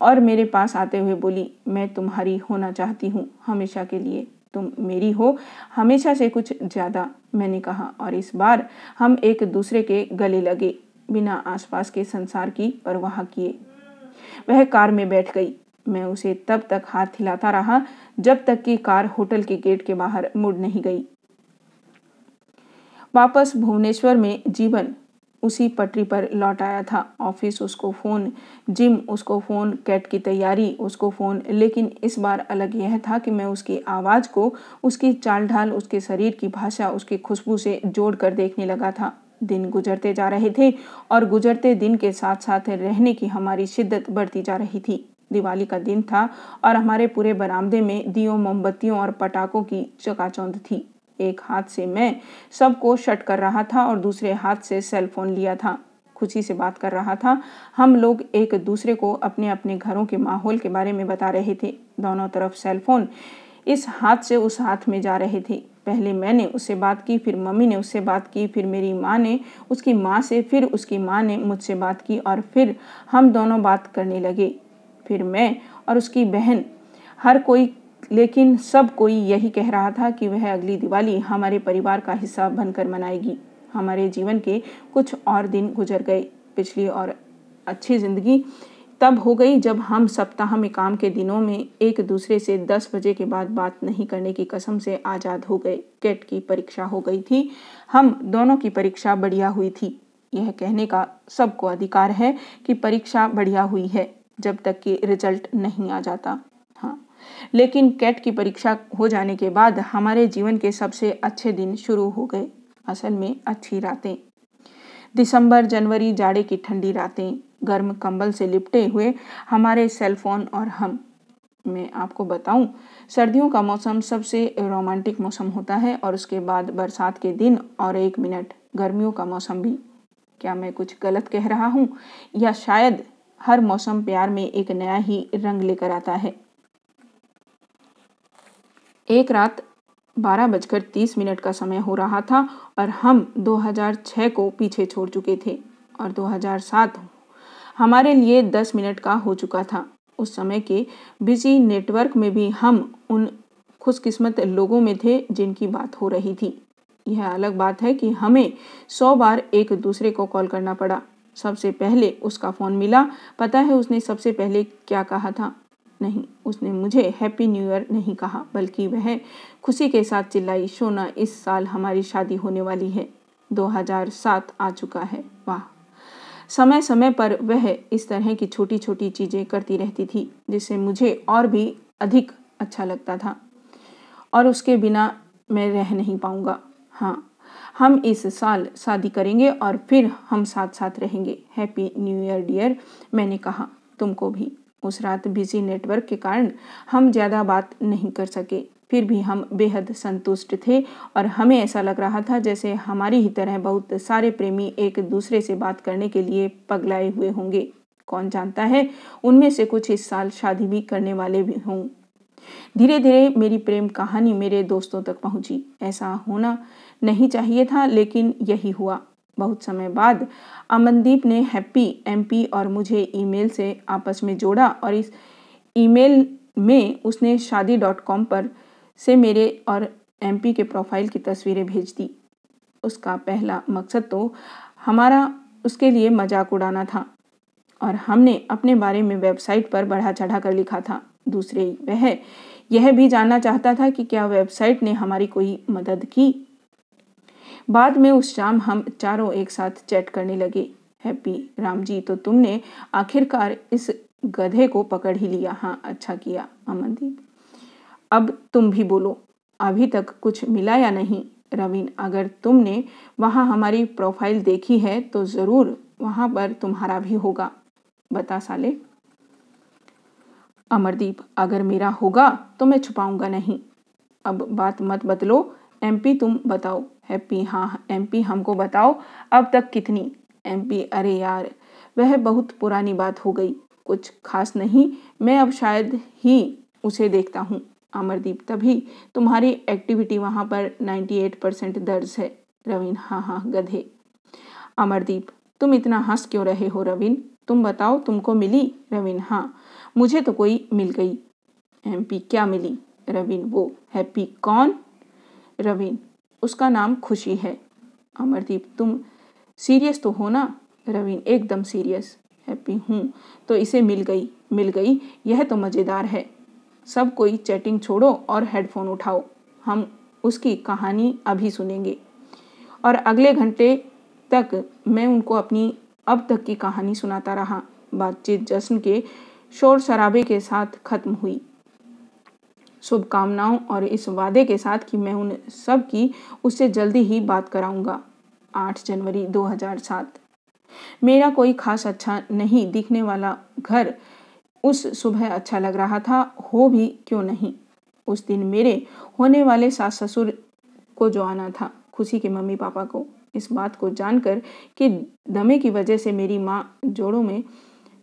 और मेरे पास आते हुए बोली, मैं तुम्हारी होना चाहती हूँ, हमेशा के लिए तुम मेरी हो, हमेशा से कुछ ज़्यादा, मैंने कहा। और इस बार हम एक दूसरे के गले लगे, बिना आसपास के संसार की परवाह किए। वह कार में बैठ गई। मैं उसे तब तक हाथ हिलाता रहा, जब तक कि कार होटल के गेट के बाहर मुड़ नहीं गई। वापस भुवनेश्वर में जीवन उसी पटरी पर लौट आया था। ऑफ़िस उसको फ़ोन, जिम उसको फ़ोन, कैट की तैयारी उसको फ़ोन, लेकिन इस बार अलग यह था कि मैं उसकी आवाज़ को, उसकी चाल ढाल उसके शरीर की भाषा, उसकी खुशबू से जोड़ कर देखने लगा था। दिन गुजरते जा रहे थे और गुजरते दिन के साथ साथ रहने की हमारी शिद्दत बढ़ती जा रही थी। दिवाली का दिन था और हमारे पूरे बरामदे में दियों, मोमबत्तियों और पटाखों की चकाचौंध थी। एक हाथ से मैं सबको शट कर रहा था और दूसरे हाथ से सेल फ़ोन लिया था। खुशी से बात कर रहा था। हम लोग एक दूसरे को अपने अपने घरों के माहौल के बारे में बता रहे थे। दोनों तरफ़ सेल फ़ोन इस हाथ से उस हाथ में जा रहे थे। पहले मैंने उससे बात की, फिर मम्मी ने उससे बात की, फिर मेरी माँ ने उसकी माँ से, फिर उसकी माँ ने मुझसे बात की और फिर हम दोनों बात करने लगे। फिर मैं और उसकी बहन, हर कोई, लेकिन सब कोई यही कह रहा था कि वह अगली दिवाली हमारे परिवार का हिस्सा बनकर मनाएगी। हमारे जीवन के कुछ और दिन गुजर गए। पिछली और अच्छी ज़िंदगी तब हो गई जब हम सप्ताह में काम के दिनों में एक दूसरे से दस बजे के बाद बात नहीं करने की कसम से आज़ाद हो गए। केट की परीक्षा हो गई थी। हम दोनों की परीक्षा बढ़िया हुई थी। यह कहने का सबको अधिकार है कि परीक्षा बढ़िया हुई है, जब तक कि रिज़ल्ट नहीं आ जाता। हाँ। लेकिन कैट की परीक्षा हो जाने के बाद हमारे जीवन के सबसे अच्छे दिन शुरू हो गए। असल में अच्छी रातें। दिसंबर, जनवरी, जाड़े की ठंडी रातें। गर्म कंबल से लिपटे हुए हमारे सेलफोन और हम मैं आपको बताऊँ, सर्दियों का मौसम सबसे रोमांटिक मौसम होता है और उसके बाद बरसात के दिन और एक मिनट गर्मियों का मौसम भी। क्या मैं कुछ गलत कह रहा हूँ? या शायद हर मौसम प्यार में एक नया ही रंग लेकर आता है? एक रात बारह बजकर तीस मिनट का समय हो रहा था और हम 2006 को पीछे छोड़ चुके थे और 2007 हमारे लिए 10 मिनट का हो चुका था। उस समय के बिज़ी नेटवर्क में भी हम उन खुशकिस्मत लोगों में थे जिनकी बात हो रही थी। यह अलग बात है कि हमें सौ बार एक दूसरे को कॉल करना पड़ा। सबसे पहले उसका फ़ोन मिला। पता है उसने सबसे पहले क्या कहा था? नहीं, उसने मुझे हैप्पी न्यू ईयर नहीं कहा, बल्कि वह खुशी के साथ चिल्लाई, सोना, इस साल हमारी शादी होने वाली है। 2007 आ चुका है। समय समय पर वह इस तरह की छोटी छोटी चीज़ें करती रहती थी, जिससे मुझे और भी अधिक अच्छा लगता था। और उसके बिना मैं रह नहीं पाऊँगा। हाँ हम इस साल शादी करेंगे और फिर हम साथ साथ रहेंगे। हैप्पी न्यू ईयर, डियर, मैंने कहा। तुमको भी। उस रात बिज़ी नेटवर्क के कारण हम ज़्यादा बात नहीं कर सके। फिर भी हम बेहद संतुष्ट थे और हमें ऐसा लग रहा था जैसे हमारी ही तरह बहुत सारे प्रेमी एक दूसरे से बात करने के लिए पगलाए हुए होंगे। कौन जानता है? उनमें से कुछ इस साल शादी भी करने वाले भी हों। धीरे धीरे मेरी प्रेम कहानी मेरे दोस्तों तक पहुँची। ऐसा होना नहीं चाहिए था, लेकिन यही हुआ। बहुत समय बाद अमनदीप ने हैप्पी एमपी और मुझे ईमेल से आपस में जोड़ा और इस ईमेल में उसने शादी डॉट कॉम पर से मेरे और एमपी के प्रोफ़ाइल की तस्वीरें भेज दी। उसका पहला मकसद तो हमारा, उसके लिए मज़ाक उड़ाना था और हमने अपने बारे में वेबसाइट पर बढ़ा चढ़ा कर लिखा था। दूसरे वह, यह भी जानना चाहता था कि क्या वेबसाइट ने हमारी कोई मदद की। बाद में उस शाम हम चारों एक साथ चैट करने लगे। हैप्पी राम जी तो तुमने आखिरकार इस गधे को पकड़ ही लिया। हाँ अच्छा किया, अमनदीप। अब तुम भी बोलो, अभी तक कुछ मिला या नहीं? रवीन, अगर तुमने वहाँ हमारी प्रोफ़ाइल देखी है तो ज़रूर वहाँ पर तुम्हारा भी होगा। बता साले। अमरदीप, अगर मेरा होगा तो मैं छुपाऊँगा नहीं। अब बात मत बदलो। एमपी तुम बताओ। हैप्पी हाँ एमपी हमको बताओ, अब तक कितनी? एमपी अरे यार, वह बहुत पुरानी बात हो गई। कुछ खास नहीं, मैं अब शायद ही उसे देखता हूँ। अमरदीप, तभी तुम्हारी एक्टिविटी वहाँ पर 98 परसेंट दर्ज है। रवीन हाँ हाँ गधे। अमरदीप, तुम इतना हंस क्यों रहे हो रवीन? तुम बताओ, तुमको मिली? रवीन हाँ मुझे तो कोई मिल गई। एमपी क्या मिली? रवीन, वो हैप्पी कौन? रवीन, उसका नाम खुशी है। अमरदीप, तुम सीरियस तो हो ना? रवीन, एकदम सीरियस हैप्पी हूँ तो इसे मिल गई मिल गई, यह तो मज़ेदार है। सब कोई चैटिंग छोड़ो और हेडफोन उठाओ। हम उसकी कहानी अभी सुनेंगे। और अगले घंटे तक मैं उनको अपनी अब तक की कहानी सुनाता रहा। बातचीत जश्न के शोर शराबे के साथ खत्म हुई। शुभकामनाओं और इस वादे के साथ कि मैं उन सब की उससे जल्दी ही बात कराऊँगा। 8 जनवरी 2007 मेरा कोई खास अच्छा नहीं दिखने वाला घर उस सुबह अच्छा लग रहा था, हो भी क्यों नहीं। उस दिन मेरे होने वाले सास ससुर को जो आना था, खुशी के मम्मी पापा को। इस बात को जानकर कि दमे की वजह से मेरी माँ जोड़ों में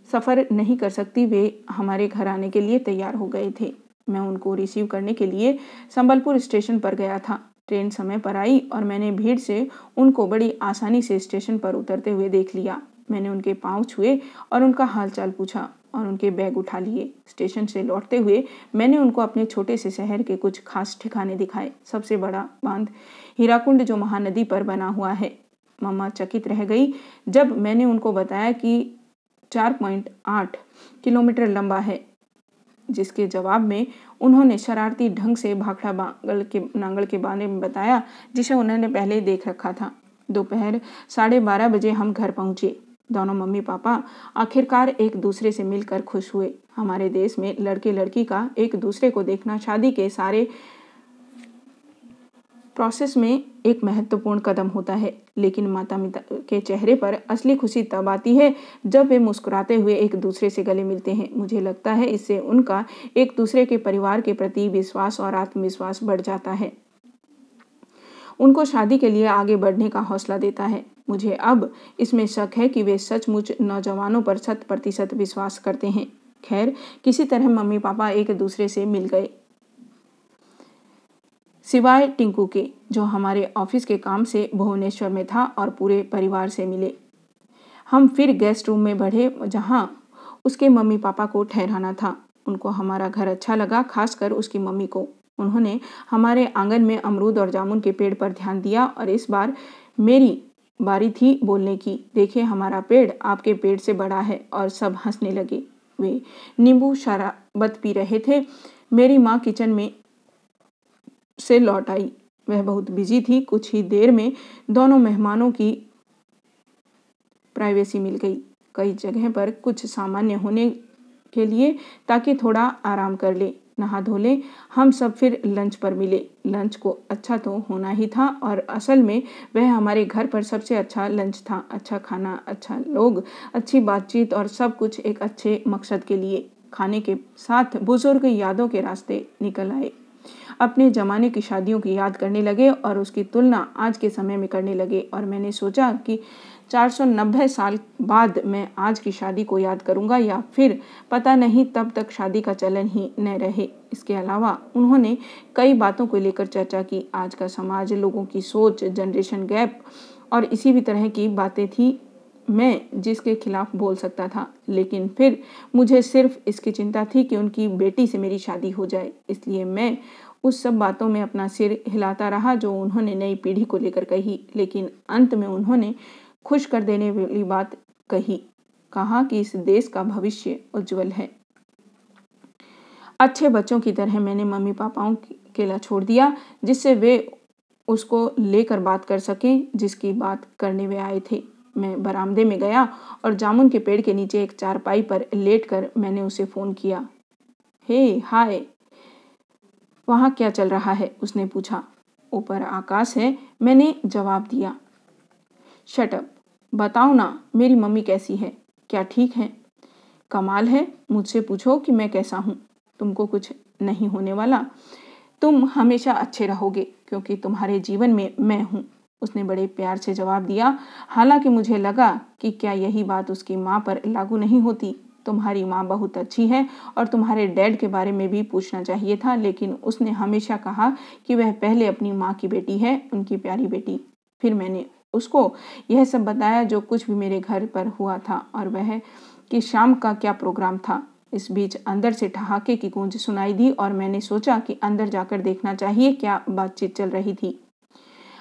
सफ़र नहीं कर सकती, वे हमारे घर आने के लिए तैयार हो गए थे। मैं उनको रिसीव करने के लिए संबलपुर स्टेशन पर गया था। ट्रेन समय पर आई और मैंने भीड़ से उनको बड़ी आसानी से स्टेशन पर उतरते हुए देख लिया। मैंने उनके पाँव छुए और उनका हालचाल पूछा। और उनके बैग उठा लिए। स्टेशन से लौटते हुए मैंने उनको अपने छोटे से शहर के कुछ खास ठिकाने दिखाए। सबसे बड़ा बाँध हीराकुंड जो महानदी पर बना हुआ है। मम्मा चकित रह गई। जब मैंने उनको बताया कि चार पॉइंट आठ किलोमीटर लंबा है, जिसके जवाब में उन्होंने शरारती ढंग से भाखड़ा बांगल के, नांगल के बारे में बताया, जिसे उन्होंने पहले देख रखा था। दोपहर साढ़े बारह बजे हम घर पहुँचे। दोनों मम्मी पापा आखिरकार एक दूसरे से मिलकर खुश हुए। हमारे देश में लड़के लड़की का एक दूसरे को देखना शादी के सारे प्रोसेस में एक महत्वपूर्ण कदम होता है। लेकिन माता पिता के चेहरे पर असली खुशी तब आती है जब वे मुस्कुराते हुए एक दूसरे से गले मिलते हैं। मुझे लगता है इससे उनका एक दूसरे के परिवार के प्रति विश्वास और आत्मविश्वास बढ़ जाता है। उनको शादी के लिए आगे बढ़ने का हौसला देता है। मुझे अब इसमें शक है कि वे सचमुच नौजवानों पर शत प्रतिशत विश्वास करते हैं। खैर, किसी तरह मम्मी पापा एक दूसरे से मिल गए। सिवाय टिंकू के, जो हमारे ऑफ़िस के काम से भुवनेश्वर में था और पूरे परिवार से मिले। हम फिर गेस्ट रूम में बढ़े, जहाँ उसके मम्मी पापा को ठहराना था। उनको हमारा घर अच्छा लगा, खासकर उसकी मम्मी को। उन्होंने हमारे आँगन में अमरूद और जामुन के पेड़ पर ध्यान दिया और इस बार मेरी बारी थी बोलने की। देखिए, हमारा पेड़ आपके पेड़ से बड़ा है। और सब हंसने लगे। वे नींबू शराबत पी रहे थे। मेरी माँ किचन में से लौट आई। वह बहुत बिज़ी थी। कुछ ही देर में दोनों मेहमानों की प्राइवेसी मिल गई। कई जगह पर कुछ सामान्य होने के लिए ताकि थोड़ा आराम कर ले। नहा धो ले हम सब फिर लंच पर मिले। लंच को अच्छा तो होना ही था और असल में वह हमारे घर पर सबसे अच्छा लंच था। अच्छा खाना अच्छा लोग, अच्छी बातचीत और सब कुछ एक अच्छे मकसद के लिए खाने के साथ बुज़ुर्ग यादों के रास्ते निकल आए। अपने ज़माने की शादियों की याद करने लगे और उसकी तुलना आज के समय में करने लगे और मैंने सोचा कि 490 साल बाद मैं आज की शादी को याद करूँगा या फिर पता नहीं तब तक शादी का चलन ही न रहे। इसके अलावा उन्होंने कई बातों को लेकर चर्चा की। आज का समाज, लोगों की सोच जनरेशन गैप और इसी भी तरह की बातें थी। मैं जिसके खिलाफ बोल सकता था, लेकिन फिर मुझे सिर्फ़ इसकी चिंता थी कि उनकी बेटी से मेरी शादी हो जाए। इसलिए मैं उस सब बातों में अपना सिर हिलाता रहा जो उन्होंने नई पीढ़ी को लेकर कही। लेकिन अंत में उन्होंने खुश कर देने वाली बात कही, कहा कि इस देश का भविष्य उज्जवल है। अच्छे बच्चों की तरह मैंने मम्मी पापाओं केला छोड़ दिया, जिससे वे उसको लेकर बात कर सकें, जिसकी बात करने वे आए थे। मैं बरामदे में गया और जामुन के पेड़ के नीचे एक चारपाई पर लेटकर मैंने उसे फ़ोन किया। हे, हाय, वहाँ क्या चल रहा है? उसने पूछा। ऊपर आकाश है, मैंने जवाब दिया। शटअप बताओ ना, मेरी मम्मी कैसी है? क्या ठीक है? कमाल है, मुझसे पूछो कि मैं कैसा हूँ। तुमको कुछ नहीं होने वाला? तुम हमेशा अच्छे रहोगे, क्योंकि तुम्हारे जीवन में मैं हूँ। उसने बड़े प्यार से जवाब दिया। हालाँकि मुझे लगा कि क्या यही बात उसकी माँ पर लागू नहीं होती। तुम्हारी माँ बहुत अच्छी है और तुम्हारे डैड के बारे में भी पूछना चाहिए था, लेकिन उसने हमेशा कहा कि वह पहले अपनी माँ की बेटी है, उनकी प्यारी बेटी। फिर मैंने उसको यह सब बताया जो कुछ भी मेरे घर पर हुआ था और वह कि शाम का क्या प्रोग्राम था। इस बीच अंदर से ठहाके की गूंज सुनाई दी और मैंने सोचा कि अंदर जाकर देखना चाहिए क्या बातचीत चल रही थी।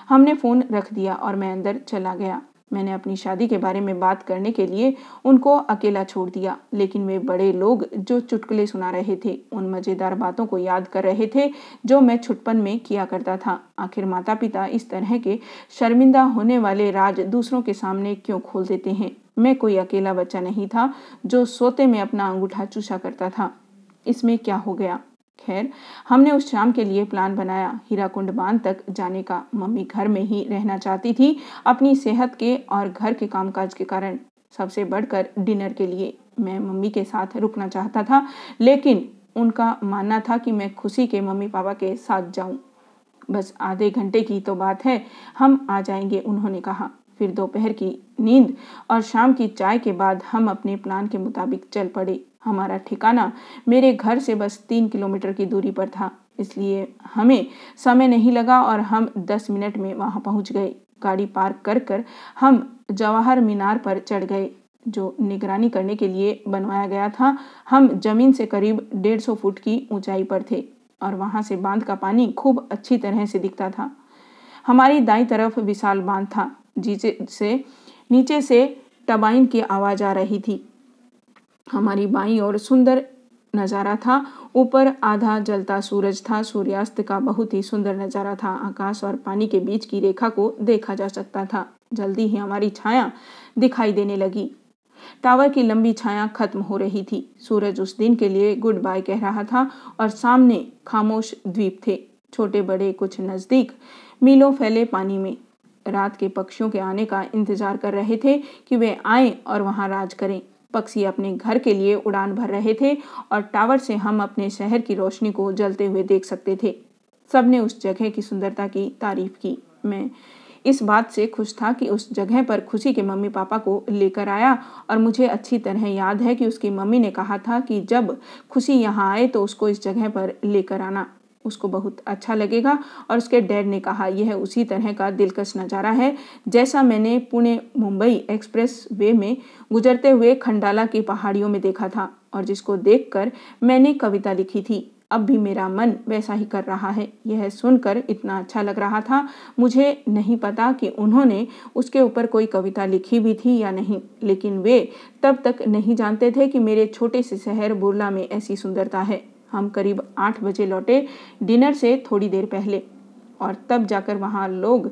हमने फ़ोन रख दिया और मैं अंदर चला गया। मैंने अपनी शादी के बारे में बात करने के लिए उनको अकेला छोड़ दिया। लेकिन वे बड़े लोग जो चुटकुले सुना रहे थे, उन मज़ेदार बातों को याद कर रहे थे जो मैं छुटपन में किया करता था। आखिर माता पिता इस तरह के शर्मिंदा होने वाले राज दूसरों के सामने क्यों खोल देते हैं? मैं कोई अकेला बच्चा नहीं था जो सोते में अपना अंगूठा चूसा करता था। इसमें क्या हो गया? खैर, हमने उस शाम के लिए प्लान बनाया। हीराकुंड बाँध तक जाने का मम्मी घर में ही रहना चाहती थी, अपनी सेहत के और घर के कामकाज के कारण। सबसे बढ़कर डिनर के लिए मैं मम्मी के साथ रुकना चाहता था, लेकिन उनका मानना था कि मैं खुशी के मम्मी पापा के साथ जाऊँ। बस आधे घंटे की तो बात है, हम आ जाएँगे, उन्होंने कहा। फिर दोपहर की नींद और शाम की चाय के बाद हम अपने प्लान के मुताबिक चल पड़े। हमारा ठिकाना मेरे घर से बस तीन किलोमीटर की दूरी पर था। इसलिए हमें समय नहीं लगा और हम दस मिनट में वहाँ पहुँच गए। गाड़ी पार्क कर कर हम जवाहर मीनार पर चढ़ गए, जो निगरानी करने के लिए बनवाया गया था। हम ज़मीन से करीब डेढ़ सौ फुट की ऊंचाई पर थे और वहाँ से बाँध का पानी खूब अच्छी तरह से दिखता था। हमारी दाई तरफ़ विशाल बाँध था, जिसे से नीचे से टबाइन की आवाज़ आ रही थी। हमारी बाई और सुंदर नज़ारा था। ऊपर आधा जलता सूरज था। सूर्यास्त का बहुत ही सुंदर नज़ारा था। आकाश और पानी के बीच की रेखा को देखा जा सकता था। जल्दी ही हमारी छाया दिखाई देने लगी। टावर की लंबी छाया खत्म हो रही थी। सूरज उस दिन के लिए गुड बाय कह रहा था और सामने खामोश द्वीप थे। छोटे बड़े कुछ नज़दीक मीलों फैले पानी में। रात के पक्षियों के आने का इंतज़ार कर रहे थे कि वे आए और वहाँ राज करें। पक्षी अपने घर के लिए उड़ान भर रहे थे और टावर से हम अपने शहर की रोशनी को जलते हुए देख सकते थे। सबने उस जगह की सुंदरता की तारीफ़ की। मैं इस बात से खुश था कि उस जगह पर खुशी के मम्मी पापा को लेकर आया और मुझे अच्छी तरह याद है कि उसकी मम्मी ने कहा था कि जब खुशी यहाँ आए तो उसको इस जगह पर लेकर आना। उसको बहुत अच्छा लगेगा और उसके डैड ने कहा, यह उसी तरह का दिलकश नज़ारा है, जैसा मैंने पुणे मुंबई एक्सप्रेस वे में गुजरते हुए खंडाला की पहाड़ियों में देखा था और जिसको देखकर मैंने कविता लिखी थी। अब भी मेरा मन वैसा ही कर रहा है। यह सुनकर इतना अच्छा लग रहा था, मुझे नहीं पता कि उन्होंने उसके ऊपर कोई कविता लिखी भी थी या नहीं, लेकिन वे तब तक नहीं जानते थे कि मेरे छोटे से शहर बुरला में ऐसी सुंदरता है। हम करीब आठ बजे लौटे डिनर से थोड़ी देर पहले। और तब जाकर वहाँ लोग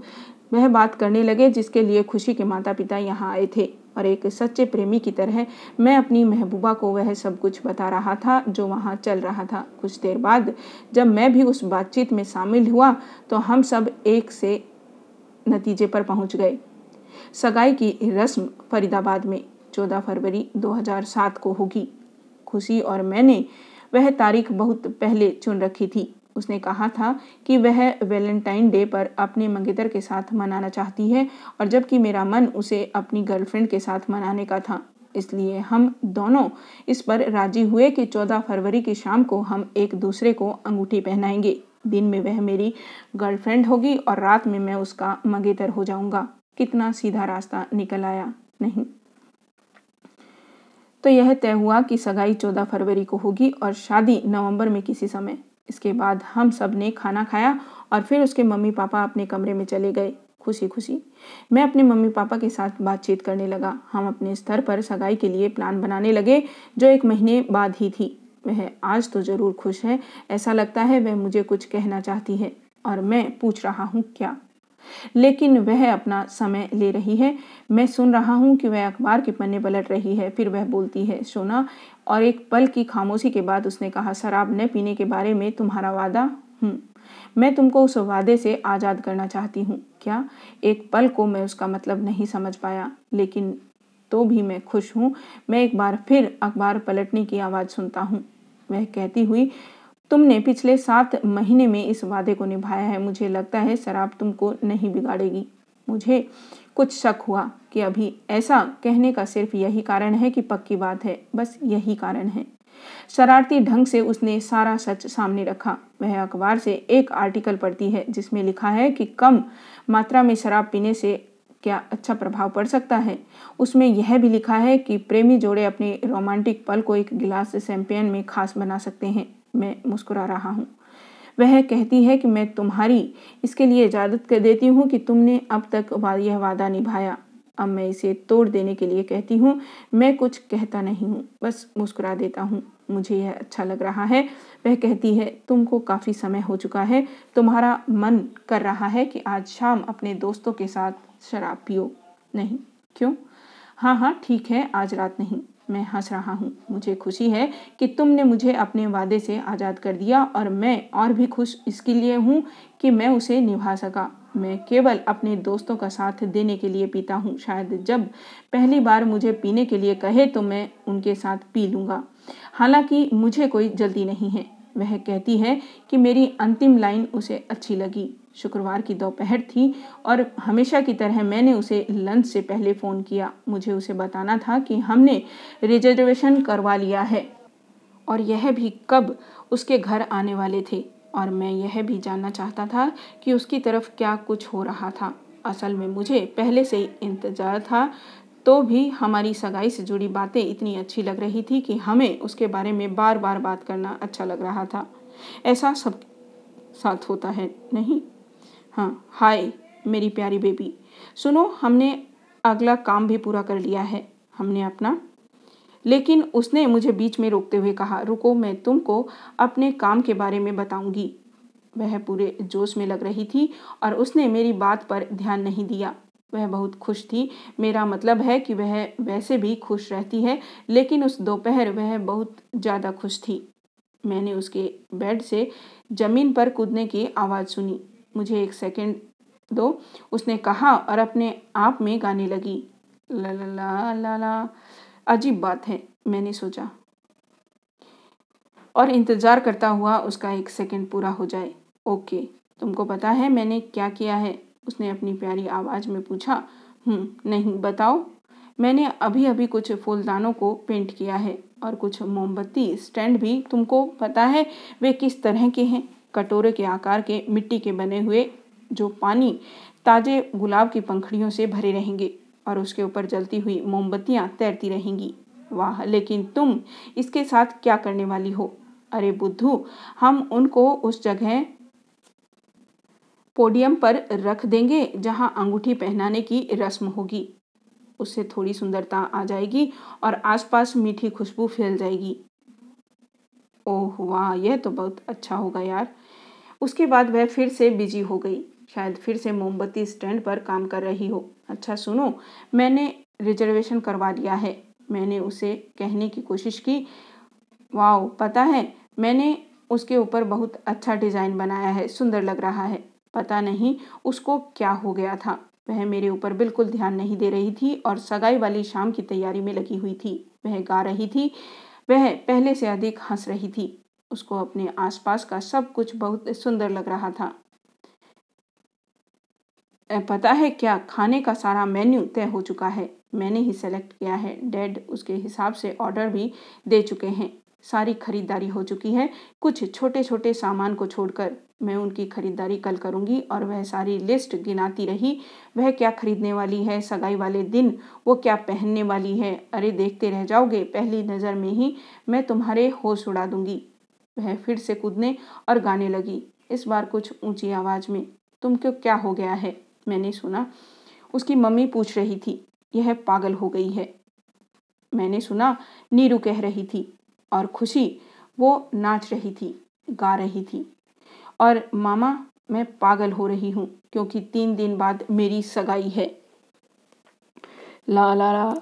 वह बात करने लगे जिसके लिए खुशी के माता पिता यहाँ आए थे। और एक सच्चे प्रेमी की तरह मैं अपनी महबूबा को वह सब कुछ बता रहा था जो वहाँ चल रहा था। कुछ देर बाद जब मैं भी उस बातचीत में शामिल हुआ तो हम सब एक से नतीजे पर पहुँच गए। सगाई की रस्म फरीदाबाद में 14 फरवरी 2007 को होगी। खुशी और मैंने वह तारीख बहुत पहले चुन रखी थी। उसने कहा था कि वह वैलेंटाइन डे पर अपने मंगेतर के साथ मनाना चाहती है और जबकि मेरा मन उसे अपनी गर्लफ्रेंड के साथ मनाने का था। इसलिए हम दोनों इस पर राज़ी हुए कि 14 फरवरी की शाम को हम एक दूसरे को अंगूठी पहनाएँगे। दिन में वह मेरी गर्लफ्रेंड होगी और रात में मैं उसका मंगेतर हो जाऊँगा। कितना सीधा रास्ता निकल आया, नहीं? तो यह तय हुआ कि सगाई 14 फरवरी को होगी और शादी नवंबर में किसी समय। इसके बाद हम सबने खाना खाया और फिर उसके मम्मी पापा अपने कमरे में चले गए। खुशी खुशी। मैं अपने मम्मी पापा के साथ बातचीत करने लगा। हम अपने स्तर पर सगाई के लिए प्लान बनाने लगे, जो एक महीने बाद ही थी। वह आज तो ज़रूर खुश है। ऐसा लगता है वह मुझे कुछ कहना चाहती है और मैं पूछ रहा हूँ, क्या? लेकिन वह अपना समय ले रही है। मैं सुन रहा हूँ कि वह अखबार के पन्ने पलट रही है, फिर वह बोलती है, सोना, और एक पल की खामोशी के बाद उसने कहा, शराब न पीने के बारे में तुम्हारा वादा? हूँ मैं तुमको उस वादे से आज़ाद करना चाहती हूँ। क्या एक पल को मैं उसका मतलब नहीं समझ पाया? लेकिन तो भी मैं खुश हूँ। मैं एक बार फिर अखबार पलटने की आवाज़ सुनता हूँ। वह कहती हुई तुमने पिछले सात महीने में इस वादे को निभाया है। मुझे लगता है शराब तुमको नहीं बिगाड़ेगी। मुझे कुछ शक हुआ कि अभी ऐसा कहने का सिर्फ़ यही कारण है कि पक्की बात है। बस यही कारण है। शरारती ढंग से उसने सारा सच सामने रखा। वह अखबार से एक आर्टिकल पढ़ती है, जिसमें लिखा है कि कम मात्रा में शराब पीने से क्या अच्छा प्रभाव पड़ सकता है। उसमें यह भी लिखा है कि प्रेमी जोड़े अपने रोमांटिक पल को एक गिलास शैंपेन में खास बना सकते हैं। मैं मुस्कुरा रहा हूँ। वह कहती है कि मैं तुम्हारी इसके लिए इजाज़त कर देती हूँ कि तुमने अब तक यह वादा निभाया। अब मैं इसे तोड़ देने के लिए कहती हूँ। मैं कुछ कहता नहीं हूँ, बस मुस्कुरा देता हूँ। मुझे यह अच्छा लग रहा है। वह कहती है, तुमको काफ़ी समय हो चुका है। तुम्हारा मन कर रहा है कि आज शाम अपने दोस्तों के साथ शराब पियो। नहीं, क्यों? हाँ हाँ ठीक है, आज रात नहीं। मैं हंस रहा हूँ। मुझे खुशी है कि तुमने मुझे अपने वादे से आज़ाद कर दिया और मैं और भी खुश इसके लिए हूँ कि मैं उसे निभा सका। मैं केवल अपने दोस्तों का साथ देने के लिए पीता हूँ। शायद जब पहली बार मुझे पीने के लिए कहे तो मैं उनके साथ पी लूँगा। हालाँकि मुझे कोई जल्दी नहीं है। वह कहती है कि मेरी अंतिम लाइन उसे अच्छी लगी। शुक्रवार की दोपहर थी और हमेशा की तरह मैंने उसे लंच से पहले फ़ोन किया। मुझे उसे बताना था कि हमने रिजर्वेशन करवा लिया है और यह भी कब उसके घर आने वाले थे और मैं यह भी जानना चाहता था कि उसकी तरफ़ क्या कुछ हो रहा था। असल में मुझे पहले से ही इंतज़ार था तो भी हमारी सगाई से जुड़ी बातें इतनी अच्छी लग रही थी कि हमें उसके बारे में बार बार बात करना अच्छा लग रहा था। ऐसा सब साथ होता है, नहीं? हाँ हाय, मेरी प्यारी बेबी। सुनो, हमने अगला काम भी पूरा कर लिया है। हमने अपना। लेकिन उसने मुझे बीच में रोकते हुए कहा, रुको, मैं तुमको अपने काम के बारे में बताऊँगी। वह पूरे जोश में लग रही थी और उसने मेरी बात पर ध्यान नहीं दिया। वह बहुत खुश थी। मेरा मतलब है कि वह वैसे भी खुश रहती है, लेकिन उस दोपहर वह बहुत ज़्यादा खुश थी। मैंने उसके बेड से ज़मीन पर कूदने की आवाज़ सुनी। मुझे एक सेकंड दो। उसने कहा और अपने आप में गाने लगी। ला ला ला ला अजीब बात है, मैंने सोचा। और इंतज़ार करता हुआ उसका एक सेकंड पूरा हो जाए। ओके, तुमको पता है मैंने क्या किया है? उसने अपनी प्यारी आवाज़ में पूछा। हम्म नहीं, बताओ। मैंने अभी अभी कुछ फूलदानों को पेंट किया है और कुछ मोमबत्ती स्टैंड भी। तुमको पता है वे किस तरह के हैं? कटोरे के आकार के, मिट्टी के बने हुए जो पानी ताजे गुलाब की पंखड़ियों से भरे रहेंगे और उसके ऊपर जलती हुई मोमबत्तियाँ तैरती रहेंगी। वाह, लेकिन तुम इसके साथ क्या करने वाली हो? अरे बुद्धू, हम उनको उस जगह पोडियम पर रख देंगे जहाँ अंगूठी पहनाने की रस्म होगी। उससे थोड़ी सुंदरता आ जाएगी और आसपास मीठी खुशबू फैल जाएगी। ओह, वाह, यह तो बहुत अच्छा होगा यार। उसके बाद वह फिर से बिज़ी हो गई। शायद फिर से मोमबत्ती स्टैंड पर काम कर रही हो। अच्छा सुनो, मैंने रिजर्वेशन करवा लिया है। मैंने उसे कहने की कोशिश की। वाह पता है, मैंने उसके ऊपर बहुत अच्छा डिज़ाइन बनाया है। सुंदर लग रहा है। पता नहीं उसको क्या हो गया था। वह मेरे ऊपर बिल्कुल ध्यान नहीं दे रही थी और सगाई वाली शाम की तैयारी में लगी हुई थी। वह गा रही थी वह पहले से अधिक हंस रही थी। उसको अपने आसपास का सब कुछ बहुत सुंदर लग रहा था। पता है क्या? खाने का सारा मेन्यू तय हो चुका है। मैंने ही सेलेक्ट किया है। डैड उसके हिसाब से ऑर्डर भी दे चुके हैं। सारी खरीदारी हो चुकी है। कुछ छोटे छोटे सामान को छोड़कर मैं उनकी खरीदारी कल करूँगी और वह सारी लिस्ट गिनाती रही, वह क्या खरीदने वाली है, सगाई वाले दिन, वो क्या पहनने वाली है? अरे, देखते रह जाओगे, पहली नज़र में ही मैं तुम्हारे होश उड़ा दूँगी। वह फिर से कूदने और गाने लगी, इस बार कुछ ऊँची आवाज़ में, तुम क्यों, क्या हो गया है? मैंने सुना। उसकी मम्मी पूछ रही थी, यह पागल हो गई है? मैंने सुना, नीरू कह रही थी और खुशी, वो नाच रही थी, गा रही थी। और मामा, मैं पागल हो रही हूँ, क्योंकि तीन दिन बाद मेरी सगाई है। ला ला ला।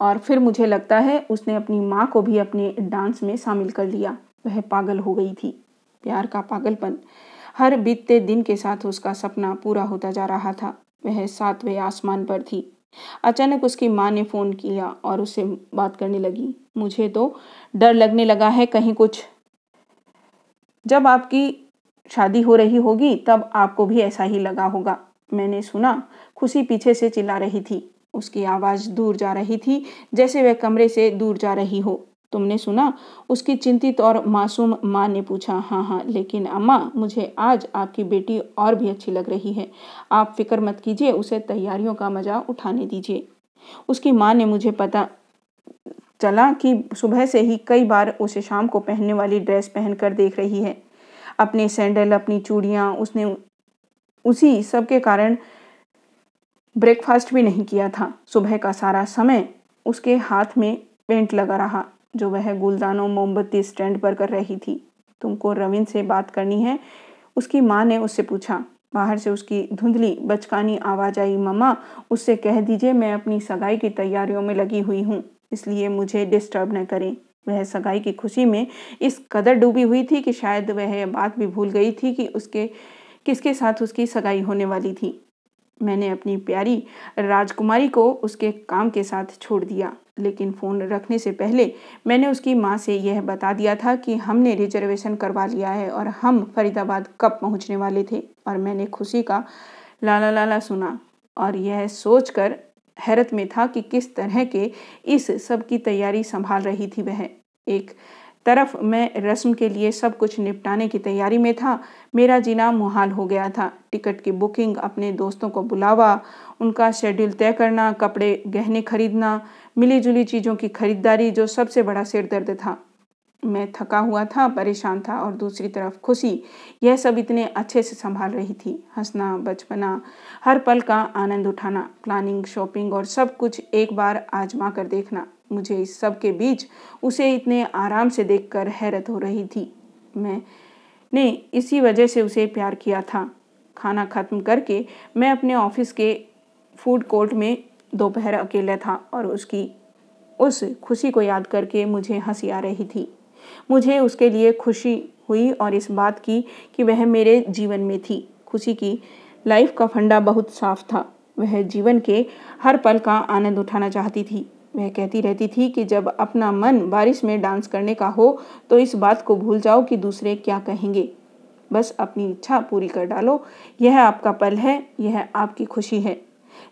और फिर मुझे लगता है उसने अपनी माँ को भी अपने डांस में शामिल कर लिया। वह पागल हो गई थी। प्यार का पागलपन। हर बीतते दिन के साथ उसका सपना पूरा होता जा रहा था। वह सातवें आसमान पर थी। अचानक उसकी माँ ने फ़ोन किया और उससे बात करने लगी। मुझे तो डर लगने लगा है कहीं कुछ। जब आपकी शादी हो रही होगी, तब आपको भी ऐसा ही लगा होगा। मैंने सुना, खुशी पीछे से चिल्ला रही थी। उसकी आवाज़ दूर जा रही थी, जैसे वह कमरे से दूर जा रही हो। तुमने सुना? उसकी चिंतित और मासूम माँ ने पूछा हाँ हाँ लेकिन अम्मा, मुझे आज आपकी बेटी और भी अच्छी लग रही है। आप फ़िक्र मत कीजिए, उसे तैयारियों का मज़ा उठाने दीजिए। उसकी माँ ने मुझे पता चला कि सुबह से ही कई बार उसे शाम को पहनने वाली ड्रेस पहनकर देख रही है। अपने सैंडल, अपनी चूड़ियाँ, उसने उसी सब के कारण ब्रेकफास्ट भी नहीं किया था। सुबह का सारा समय उसके हाथ में पेंट लगा रहा, जो वह गुलदानों मोमबत्ती स्टैंड पर कर रही थी। तुमको रविंद से बात करनी है? उसकी माँ ने उससे पूछा। बाहर से उसकी धुंधली, बचकानी आवाज़ आई, मम्मा, उससे कह दीजिए, मैं अपनी सगाई की तैयारियों में लगी हुई हूँ, इसलिए मुझे डिस्टर्ब न करें। वह सगाई की खुशी में इस कदर डूबी हुई थी कि शायद वह बात भी भूल गई थी कि उसके, किसके साथ उसकी सगाई होने वाली थी। मैंने अपनी प्यारी राजकुमारी को उसके काम के साथ छोड़ दिया, लेकिन फ़ोन रखने से पहले मैंने उसकी माँ से यह बता दिया था कि हमने रिजर्वेशन करवा लिया है और हम फरीदाबाद कब पहुँचने वाले थे, और मैंने खुशी का लाला लाला सुना, और यह सोचकर हैरत में था कि किस तरह के इस सब की तैयारी संभाल रही थी वह। एक तरफ़ मैं रस्म के लिए सब कुछ निपटाने की तैयारी में था, मेरा जीना मुहाल हो गया था। टिकट की बुकिंग, अपने दोस्तों को बुलावा, उनका शेड्यूल तय करना, कपड़े गहने खरीदना मिली जुली चीज़ों की खरीदारी जो सबसे बड़ा सिर दर्द था। मैं थका हुआ था, परेशान था और दूसरी तरफ़ खुशी। यह सब इतने अच्छे से संभाल रही थी। हंसना, बचपना हर पल का आनंद उठाना प्लानिंग शॉपिंग और सब कुछ एक बार आजमा कर देखना। मुझे इस सब के बीच उसे इतने आराम से देखकर हैरत हो रही थी। मैं ने इसी वजह से उसे प्यार किया था। खाना खत्म करके मैं अपने ऑफ़िस के फ़ूड कोर्ट में दोपहर अकेला था और उसकी, उस खुशी को याद करके मुझे हँसी आ रही थी। मुझे उसके लिए खुशी हुई और इस बात की कि वह मेरे जीवन में थी। खुशी की लाइफ का फंडा बहुत साफ़ था। वह जीवन के हर पल का आनंद उठाना चाहती थी। वह कहती रहती थी कि जब अपना मन बारिश में डांस करने का हो तो इस बात को भूल जाओ कि दूसरे क्या कहेंगे। बस अपनी इच्छा पूरी कर डालो। यह आपका पल है, यह आपकी खुशी है।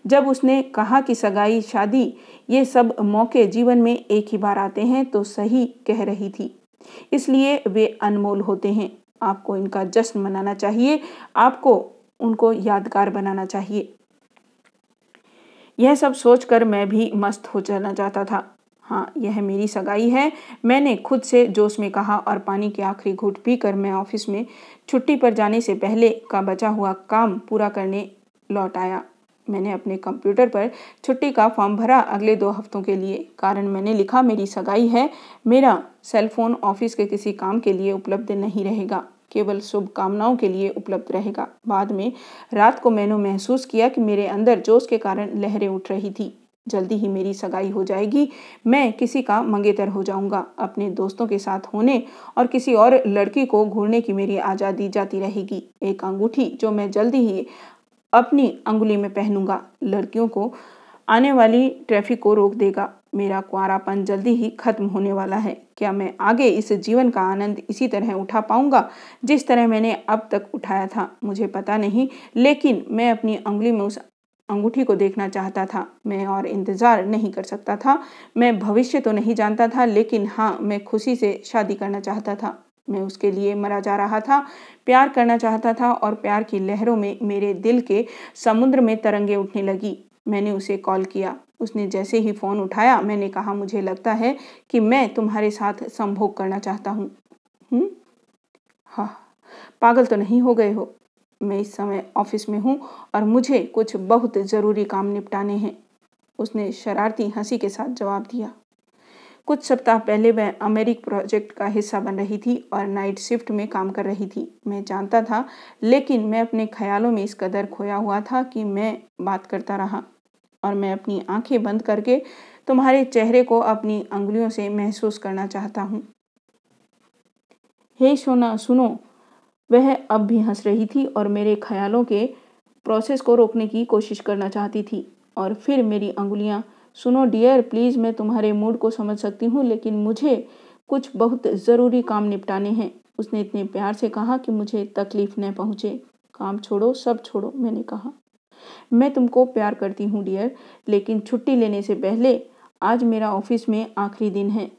जब उसने कहा कि सगाई, शादी, ये सब मौके जीवन में एक ही बार आते हैं तो सही कह रही थी। इसलिए वे अनमोल होते हैं। आपको इनका जश्न मनाना चाहिए। आपको उनको यादगार बनाना चाहिए। यह सब सोचकर मैं भी मस्त हो जाना चाहता था। हाँ यह मेरी सगाई है। मैंने खुद से जोश में कहा और पानी के आखिरी घूट पीकर मैं ऑफ़िस में छुट्टी पर जाने से पहले का बचा हुआ काम पूरा करने लौट आया। मैंने अपने कंप्यूटर पर छुट्टी का फॉर्म भरा अगले दो हफ्तों के लिए। कारण मैंने लिखा, मेरी सगाई है। मेरा सेलफोन ऑफ़िस के किसी काम के लिए उपलब्ध नहीं रहेगा। केवल शुभकामनाओं के लिए उपलब्ध रहेगा। बाद में रात को मैंने महसूस किया कि मेरे अंदर जोश के कारण लहरें उठ रही थी। जल्दी ही मेरी सगाई हो जाएगी। मैं किसी का मंगेतर हो जाऊँगा। अपने दोस्तों के साथ होने और किसी और लड़की को घूरने की मेरी आज़ादी जाती रहेगी। एक अंगूठी जो मैं जल्दी ही अपनी अंगुली में पहनूँगा। लड़कियों को आने वाली ट्रैफ़िक को रोक देगा। मेरा कुआरापन जल्दी ही खत्म होने वाला है। क्या मैं आगे इस जीवन का आनंद इसी तरह उठा पाऊँगा, जिस तरह मैंने अब तक उठाया था? मुझे पता नहीं, लेकिन मैं अपनी उंगली में उस अंगूठी को देखना चाहता था। मैं और इंतज़ार नहीं कर सकता था। मैं भविष्य तो नहीं जानता था, लेकिन हाँ मैं खुशी से शादी करना चाहता था। मैं उसके लिए मरा जा रहा था, प्यार करना चाहता था और प्यार की लहरों में मेरे दिल के समुद्र में तरंगे उठने लगी। मैंने उसे कॉल किया। उसने जैसे ही फ़ोन उठाया, मैंने कहा, मुझे लगता है कि मैं तुम्हारे साथ संभोग करना चाहता हूँ? हाँ? पागल तो नहीं हो गए हो? मैं इस समय ऑफ़िस में हूँ और मुझे कुछ बहुत ज़रूरी काम निपटाने हैं। उसने शरारती हँसी के साथ जवाब दिया। कुछ सप्ताह पहले वह अमेरिक प्रोजेक्ट का हिस्सा बन रही थी और नाइट शिफ्ट में काम कर रही थी। मैं जानता था, लेकिन मैं अपने ख्यालों में इस कदर खोया हुआ था कि मैं बात करता रहा और मैं अपनी आँखें बंद करके तुम्हारे चेहरे को अपनी अंगुलियों से महसूस करना चाहता हूँ। हे सोना, सुनो। वह अब भी हंस रही थी और मेरे ख्यालों के प्रोसेस को रोकने की कोशिश करना चाहती थी और फिर मेरी अंगुलियाँ सुनो डियर प्लीज़ मैं तुम्हारे मूड को समझ सकती हूँ, लेकिन मुझे कुछ बहुत ज़रूरी काम निपटाने हैं। उसने इतने प्यार से कहा कि मुझे तकलीफ़ न पहुँचे। काम छोड़ो, सब छोड़ो, मैंने कहा। मैं तुमको प्यार करती हूँ डियर लेकिन छुट्टी लेने से पहले आज मेरा ऑफ़िस में आखिरी दिन है।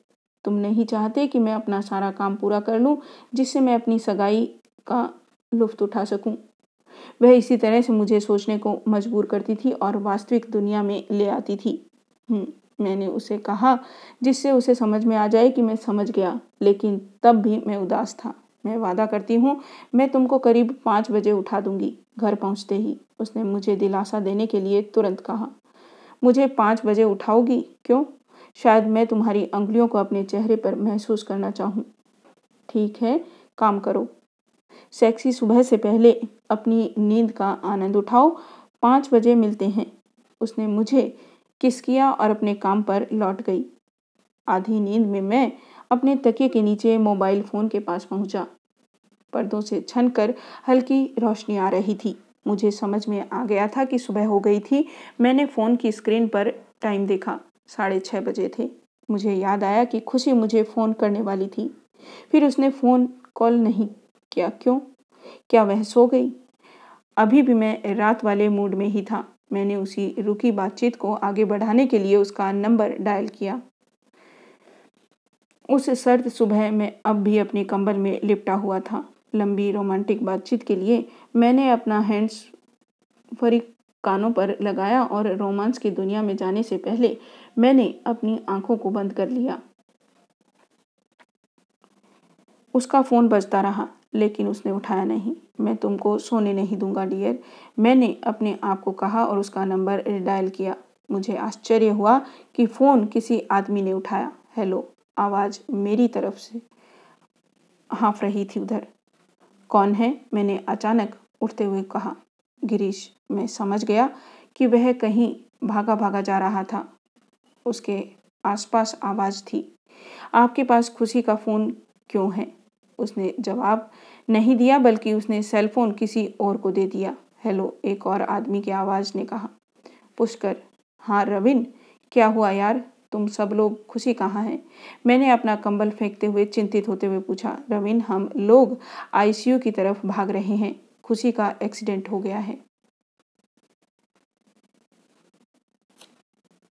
तुम नहीं चाहते कि मैं अपना सारा काम पूरा कर लूँ, जिससे मैं अपनी सगाई का लुफ्त उठा सकूँ? वह इसी तरह से मुझे सोचने को मजबूर करती थी और वास्तविक दुनिया में ले आती थी। मैंने उसे कहा, जिससे उसे समझ में आ जाए कि मैं समझ गया, लेकिन तब भी मैं उदास था। मैं वादा करती हूँ, मैं तुमको करीब पाँच बजे उठा दूँगी, घर पहुँचते ही, उसने मुझे दिलासा देने के लिए तुरंत कहा। मुझे पाँच बजे उठाओगी? क्यों? शायद मैं तुम्हारी अंगुलियों को अपने चेहरे पर महसूस करना चाहूँ। ठीक है, काम करो। सेक्सी सुबह से पहले अपनी नींद का आनंद उठाओ। पाँच बजे मिलते हैं। उसने मुझे किस किया और अपने काम पर लौट गई। आधी नींद में मैं अपने तकिए के नीचे मोबाइल फ़ोन के पास पहुँचा। पर्दों से छन कर हल्की रोशनी आ रही थी। मुझे समझ में आ गया था कि सुबह हो गई थी। मैंने फ़ोन की स्क्रीन पर टाइम देखा। साढ़े छः बजे थे। मुझे याद आया कि खुशी मुझे फ़ोन करने वाली थी। फिर उसने फ़ोन कॉल नहीं क्या। क्यों? क्या वह सो गई? अभी भी मैं रात वाले मूड में ही था। मैंने उसी रुकी बातचीत को आगे बढ़ाने के लिए उसका नंबर डायल किया। उस सर्द सुबह में अब भी अपने कंबल में लिपटा हुआ था। लंबी रोमांटिक बातचीत के लिए मैंने अपना हैंड्स फरी कानों पर लगाया और रोमांस की दुनिया में जाने से पहले मैंने अपनी आँखों को बंद कर लिया। उसका फ़ोन बजता रहा। लेकिन उसने उठाया नहीं। मैं तुमको सोने नहीं दूँगा, डियर। मैंने अपने आप को कहा और उसका नंबर डायल किया। मुझे आश्चर्य हुआ कि फ़ोन किसी आदमी ने उठाया। हेलो, आवाज़ मेरी तरफ़ से हाँफ रही थी उधर। कौन है? मैंने अचानक उठते हुए कहा। गिरीश, मैं समझ गया कि वह कहीं भागा भागा जा रहा था। उसके आसपास आवाज़ थी। आपके पास खुशी का फ़ोन क्यों है? उसने जवाब नहीं दिया, बल्कि उसने सेलफोन किसी और को दे दिया। हेलो एक और आदमी की आवाज़ ने कहा। पुष्कर हाँ रविन, क्या हुआ यार? तुम सब लोग खुशी कहाँ हैं? मैंने अपना कंबल फेंकते हुए चिंतित होते हुए पूछा। रविन, हम लोग आईसीयू की तरफ़ भाग रहे हैं। खुशी का एक्सीडेंट हो गया है।